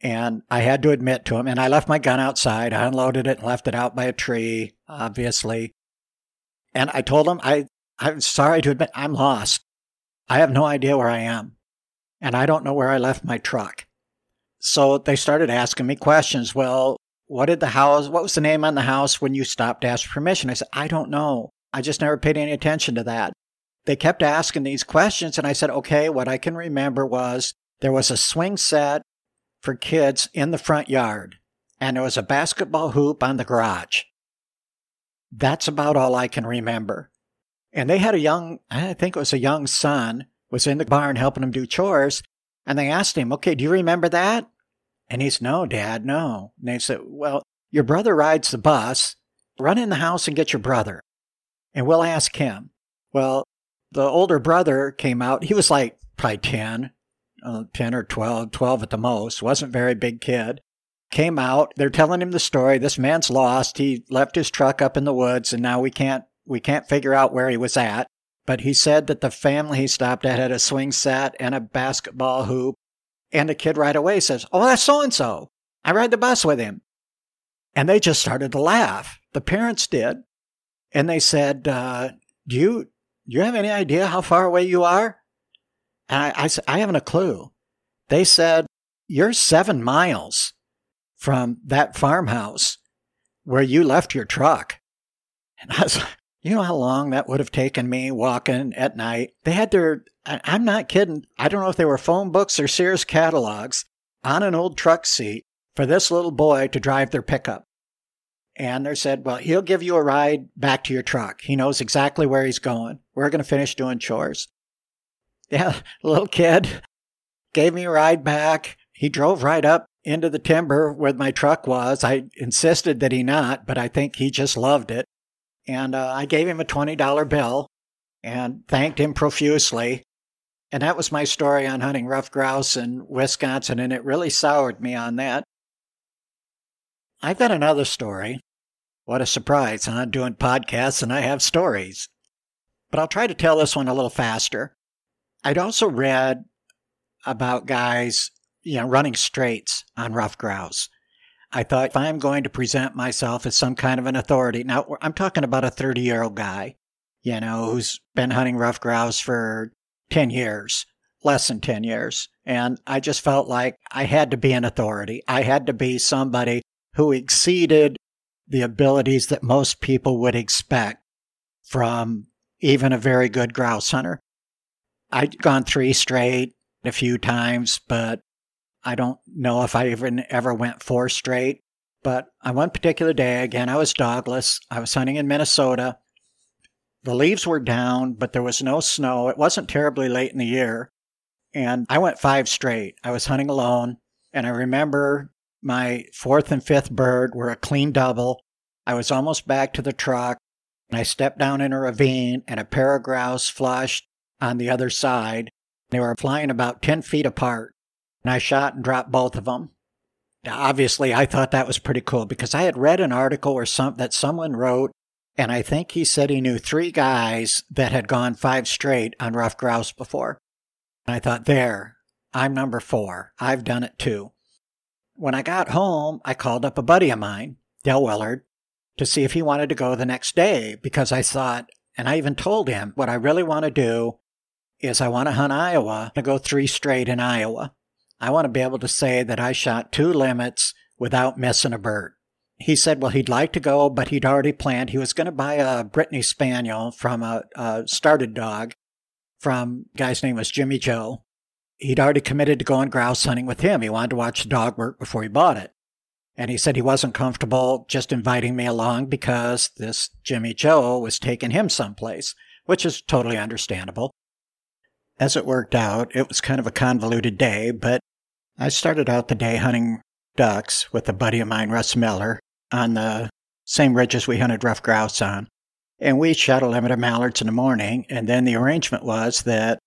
And I had to admit to him, and I left my gun outside. I unloaded it and left it out by a tree, obviously. And I told him, I, I'm sorry to admit, I'm lost. I have no idea where I am. And I don't know where I left my truck. So they started asking me questions. Well, what did the house, what was the name on the house when you stopped to ask permission? I said, I don't know. I just never paid any attention to that. They kept asking these questions, and I said, okay, what I can remember was there was a swing set for kids in the front yard, and there was a basketball hoop on the garage. That's about all I can remember. And they had a young, I think it was a young son, was in the barn helping him do chores, and they asked him, okay, do you remember that? And he said, no, dad, no. And they said, well, your brother rides the bus. Run in the house and get your brother, and we'll ask him. Well, the older brother came out. He was like probably 10, uh, 10 or 12, 12 at the most, wasn't very big kid. Came out. They're telling him the story. This man's lost. He left his truck up in the woods and now we can't, we can't figure out where he was at. But he said that the family he stopped at had a swing set and a basketball hoop. And the kid right away says, Oh, that's so and so. I ride the bus with him. And they just started to laugh. The parents did. And they said, uh, do you, you have any idea how far away you are? And I, I said, I haven't a clue. They said, You're seven miles from that farmhouse where you left your truck. And I was you know how long that would have taken me walking at night? They had their, I'm not kidding. I don't know if they were phone books or Sears catalogs on an old truck seat for this little boy to drive their pickup. And they said, well, he'll give you a ride back to your truck. He knows exactly where he's going. We're going to finish doing chores. Yeah, little kid gave me a ride back. He drove right up into the timber where my truck was. I insisted that he not, but I think he just loved it. And uh, I gave him a $20 bill and thanked him profusely. And that was my story on hunting ruffed grouse in Wisconsin, and it really soured me on that. I've got another story. What a surprise, huh? Doing podcasts and I have stories. But I'll try to tell this one a little faster. I'd also read about guys, you know, running straights on ruffed grouse. I thought if I'm going to present myself as some kind of an authority, now I'm talking about a 30 year old guy, you know, who's been hunting ruffed grouse for 10 years, less than 10 years. And I just felt like I had to be an authority. I had to be somebody who exceeded the abilities that most people would expect from even a very good grouse hunter. I'd gone three straight a few times, but I don't know if I even ever went four straight. But on one particular day, again, I was dogless. I was hunting in Minnesota. The leaves were down, but there was no snow. It wasn't terribly late in the year. And I went five straight. I was hunting alone. And I remember my fourth and fifth bird were a clean double. I was almost back to the truck. And I stepped down in a ravine, and a pair of grouse flushed on the other side. They were flying about 10 feet apart, and I shot and dropped both of them. Obviously, I thought that was pretty cool because I had read an article or some, that someone wrote, and I think he said he knew three guys that had gone five straight on ruff grouse before. And I thought, there, I'm number four. I've done it too. When I got home, I called up a buddy of mine, Dell Willard, to see if he wanted to go the next day because I thought, and I even told him what I really want to do is I want to hunt Iowa to go three straight in Iowa. I want to be able to say that I shot two limits without missing a bird. He said, well, he'd like to go, but he'd already planned. He was going to buy a Brittany Spaniel from a, a started dog from a guy's name was Jimmy Joe. He'd already committed to going grouse hunting with him. He wanted to watch the dog work before he bought it. And he said he wasn't comfortable just inviting me along because this Jimmy Joe was taking him someplace, which is totally understandable. As it worked out, it was kind of a convoluted day, but I started out the day hunting ducks with a buddy of mine, Russ Miller, on the same ridges we hunted ruffed grouse on. And we shot a limit of mallards in the morning, and then the arrangement was that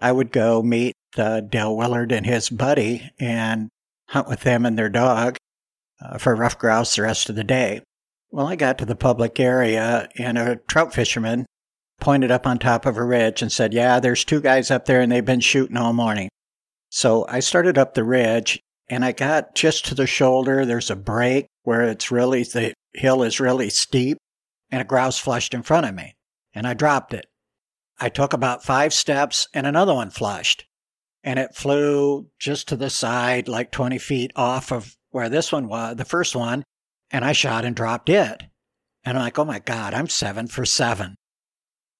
I would go meet uh, Del Willard and his buddy and hunt with them and their dog uh, for ruffed grouse the rest of the day. Well, I got to the public area, and a trout fisherman pointed up on top of a ridge and said, Yeah, there's two guys up there and they've been shooting all morning. So I started up the ridge and I got just to the shoulder. There's a break where it's really, the hill is really steep, and a grouse flushed in front of me, and I dropped it. I took about five steps, and another one flushed, and it flew just to the side, like 20 feet off of where this one was, the first one, and I shot and dropped it. And I'm like, oh my God, I'm seven for seven.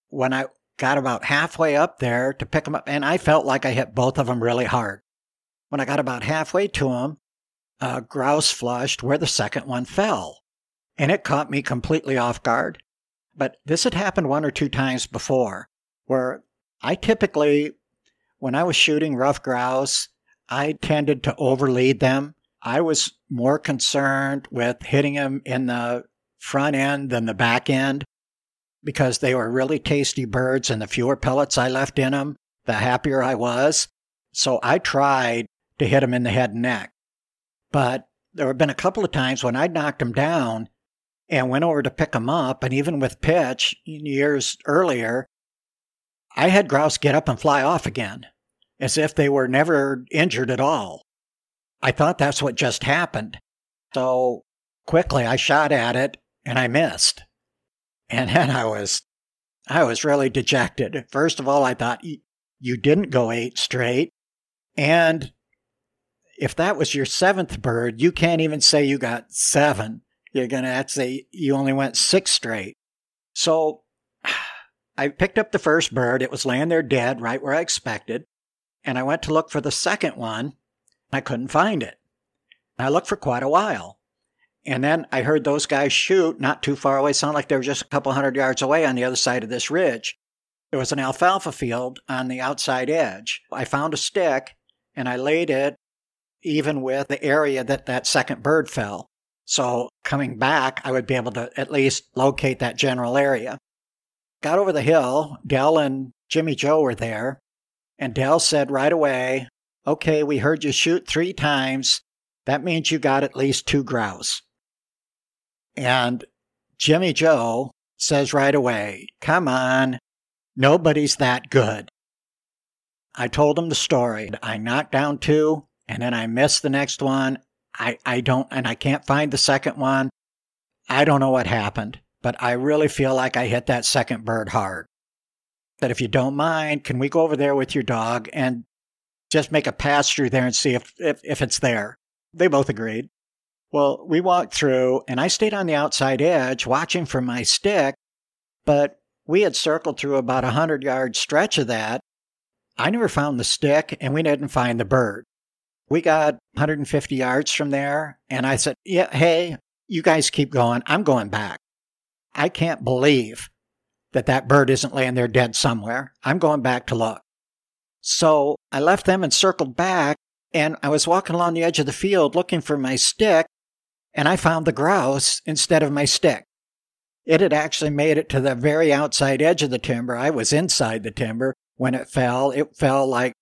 When I got about halfway up there to pick them up, and I felt like I hit both of them really hard. When I got about halfway to them, a grouse flushed where the second one fell, and it caught me completely off guard. But this had happened one or two times before, where I typically, when I was shooting ruffed grouse, I tended to overlead them. I was more concerned with hitting them in the front end than the back end because they were really tasty birds, and the fewer pellets I left in them, the happier I was. So I tried to hit them in the head and neck. But there have been a couple of times when I'd knocked them down and went over to pick them up, and even with pitch years earlier, I had grouse get up and fly off again, as if they were never injured at all. I thought that's what just happened. So quickly I shot at it and I missed. And then I was, I was really dejected. First of all, I thought you didn't go eight straight. And if that was your seventh bird, you can't even say you got seven. You're going to have to say you only went six straight. So I picked up the first bird. It was laying there dead right where I expected. And I went to look for the second one. I couldn't find it. I looked for quite a while. And then I heard those guys shoot not too far away, sound like they were just a couple hundred yards away on the other side of this ridge. There was an alfalfa field on the outside edge. I found a stick and I laid it even with the area that that second bird fell. So coming back, I would be able to at least locate that general area. Got over the hill. Dell and Jimmy Joe were there. And Dell said right away, Okay, we heard you shoot three times. That means you got at least two grouse. And Jimmy Joe says right away, Come on, nobody's that good. I told him the story. I knocked down two, and then I missed the next one. I, I don't, and I can't find the second one. I don't know what happened, but I really feel like I hit that second bird hard. That if you don't mind, can we go over there with your dog and just make a pass through there and see if, if, if it's there? They both agreed. Well, we walked through and I stayed on the outside edge watching for my stick, but we had circled through about a hundred yard stretch of that. I never found the stick and we didn't find the bird. We got 150 yards from there and I said, yeah, hey, you guys keep going. I'm going back. I can't believe that that bird isn't laying there dead somewhere. I'm going back to look. So I left them and circled back and I was walking along the edge of the field looking for my stick and I found the grouse instead of my stick. It had actually made it to the very outside edge of the timber. I was inside the timber when it fell. It fell like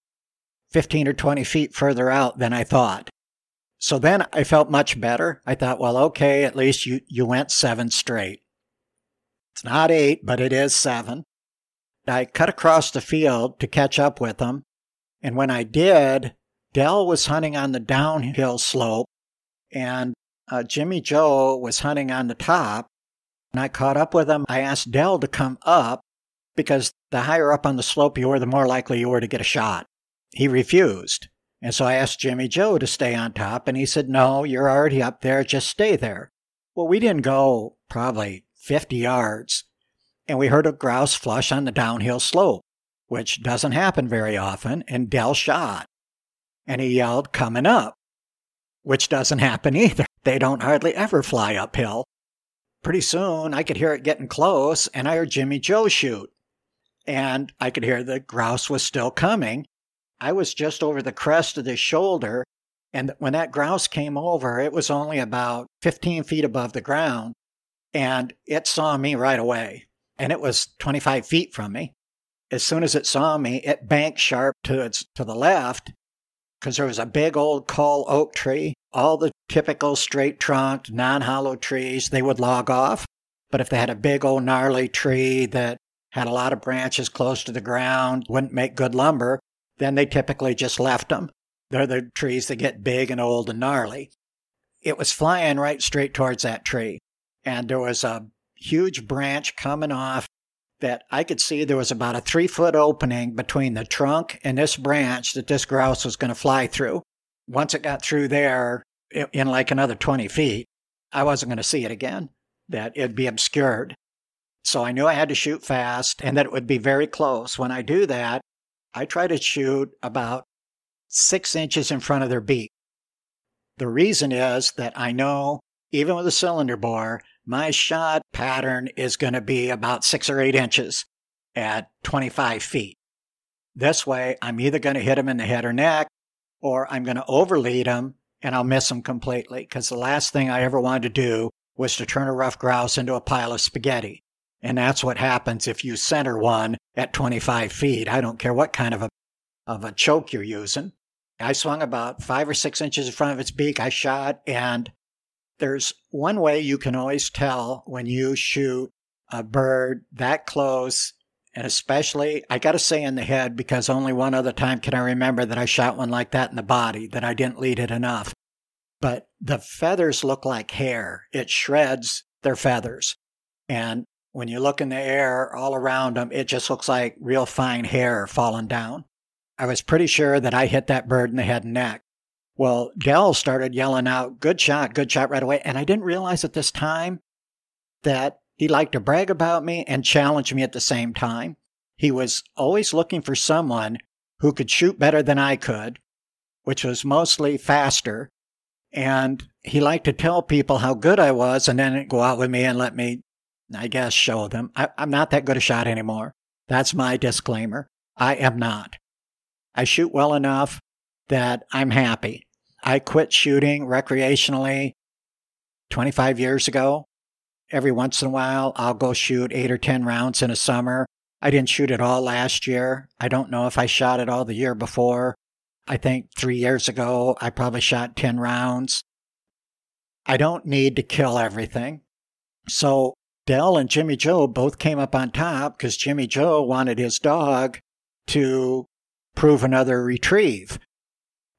15 or 20 feet further out than I thought. So then I felt much better. I thought, well, okay, at least you, you went seven straight. It's not eight, but it is seven. I cut across the field to catch up with them. And when I did, Dell was hunting on the downhill slope and uh, Jimmy Joe was hunting on the top, and I caught up with him. I asked Dell to come up because the higher up on the slope you were, the more likely you were to get a shot. He refused. And so I asked Jimmy Joe to stay on top, and he said, No, you're already up there, just stay there. Well, we didn't go probably 50 yards, and we heard a grouse flush on the downhill slope, which doesn't happen very often, and Dell shot. And he yelled, Coming up, which doesn't happen either. They don't hardly ever fly uphill. Pretty soon, I could hear it getting close, and I heard Jimmy Joe shoot. And I could hear the grouse was still coming. I was just over the crest of the shoulder, and when that grouse came over, it was only about 15 feet above the ground, and it saw me right away. And it was 25 feet from me. As soon as it saw me, it banked sharp to its to the left because there was a big old cull oak tree. All the typical straight trunked, non hollow trees, they would log off. But if they had a big old gnarly tree that had a lot of branches close to the ground, wouldn't make good lumber, then they typically just left them. They're the trees that get big and old and gnarly. It was flying right straight towards that tree. And there was a huge branch coming off that I could see there was about a three foot opening between the trunk and this branch that this grouse was going to fly through. Once it got through there, in like another 20 feet, I wasn't going to see it again, that it'd be obscured. So I knew I had to shoot fast and that it would be very close. When I do that, I try to shoot about six inches in front of their beak. The reason is that I know, even with a cylinder bore, my shot pattern is going to be about six or eight inches at 25 feet. This way, I'm either going to hit them in the head or neck, or I'm going to overlead them and I'll miss them completely. Because the last thing I ever wanted to do was to turn a ruffed grouse into a pile of spaghetti. And that's what happens if you center one at 25 feet. I don't care what kind of a, of a choke you're using. I swung about five or six inches in front of its beak. I shot, and there's one way you can always tell when you shoot a bird that close, and especially, I got to say in the head because only one other time can I remember that I shot one like that in the body, that I didn't lead it enough. But the feathers look like hair. It shreds their feathers. And when you look in the air all around them, it just looks like real fine hair falling down. I was pretty sure that I hit that bird in the head and neck. Well, Dell started yelling out, good shot, good shot right away. And I didn't realize at this time that he liked to brag about me and challenge me at the same time. He was always looking for someone who could shoot better than I could, which was mostly faster. And he liked to tell people how good I was and then go out with me and let me, I guess, show them. I, am not that good a shot anymore. That's my disclaimer. I am not. I shoot well enough that I'm happy. I quit shooting recreationally 25 years ago. Every once in a while, I'll go shoot eight or 10 rounds in a summer. I didn't shoot at all last year. I don't know if I shot at all the year before. I think three years ago, I probably shot 10 rounds. I don't need to kill everything. So Dell and Jimmy Joe both came up on top because Jimmy Joe wanted his dog to prove another retrieve.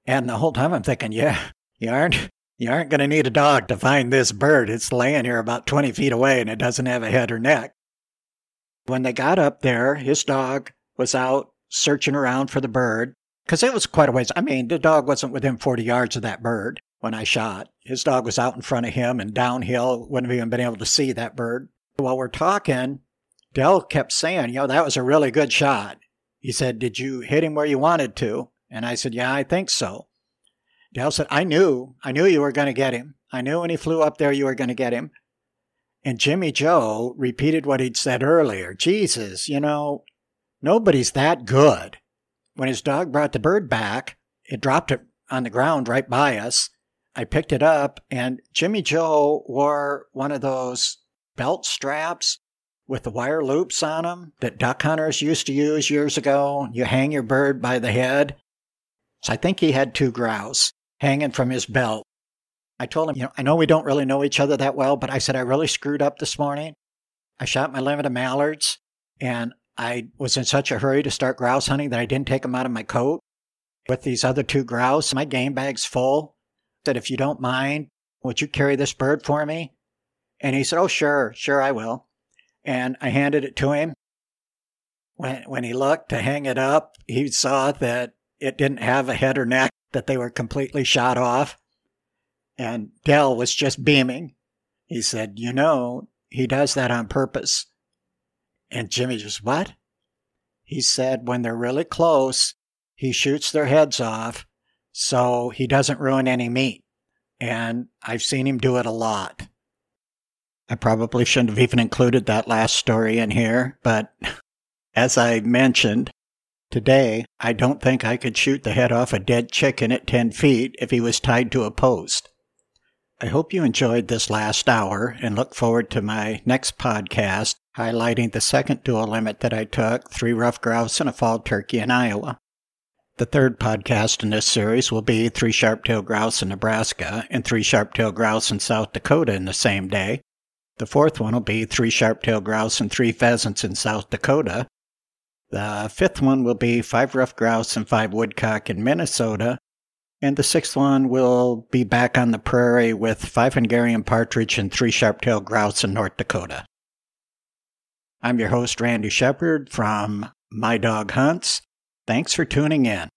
And the whole time I'm thinking, yeah, you aren't you aren't going to need a dog to find this bird. It's laying here about 20 feet away and it doesn't have a head or neck. When they got up there, his dog was out searching around for the bird because it was quite a ways. I mean, the dog wasn't within 40 yards of that bird when I shot. His dog was out in front of him and downhill, wouldn't have even been able to see that bird. While we're talking, Dell kept saying, you know, that was a really good shot. He said, Did you hit him where you wanted to? And I said, Yeah, I think so. Dale said, I knew, I knew you were going to get him. I knew when he flew up there you were going to get him. And Jimmy Joe repeated what he'd said earlier. Jesus, you know, nobody's that good. When his dog brought the bird back, it dropped it on the ground right by us. I picked it up, and Jimmy Joe wore one of those belt straps with the wire loops on them that duck hunters used to use years ago. You hang your bird by the head. So I think he had two grouse hanging from his belt. I told him, you know, I know we don't really know each other that well, but I said, I really screwed up this morning. I shot my limit of mallards and I was in such a hurry to start grouse hunting that I didn't take them out of my coat. With these other two grouse, my game bag's full. I said, if you don't mind, would you carry this bird for me? And he said, Oh, sure, sure, I will and I handed it to him. When, when he looked to hang it up, he saw that it didn't have a head or neck, that they were completely shot off. And Dell was just beaming. He said, You know, he does that on purpose. And Jimmy just, What? He said, When they're really close, he shoots their heads off so he doesn't ruin any meat. And I've seen him do it a lot. I probably shouldn't have even included that last story in here, but as I mentioned, today I don't think I could shoot the head off a dead chicken at 10 feet if he was tied to a post. I hope you enjoyed this last hour and look forward to my next podcast highlighting the second dual limit that I took three ruffed grouse and a fall turkey in Iowa. The third podcast in this series will be three sharp-tailed grouse in Nebraska and three sharp-tailed grouse in South Dakota in the same day, the fourth one will be three sharp-tailed grouse and three pheasants in South Dakota. The fifth one will be five ruffed grouse and five woodcock in Minnesota. And the sixth one will be back on the prairie with five Hungarian partridge and three sharp-tailed grouse in North Dakota. I'm your host, Randy Shepard from My Dog Hunts. Thanks for tuning in.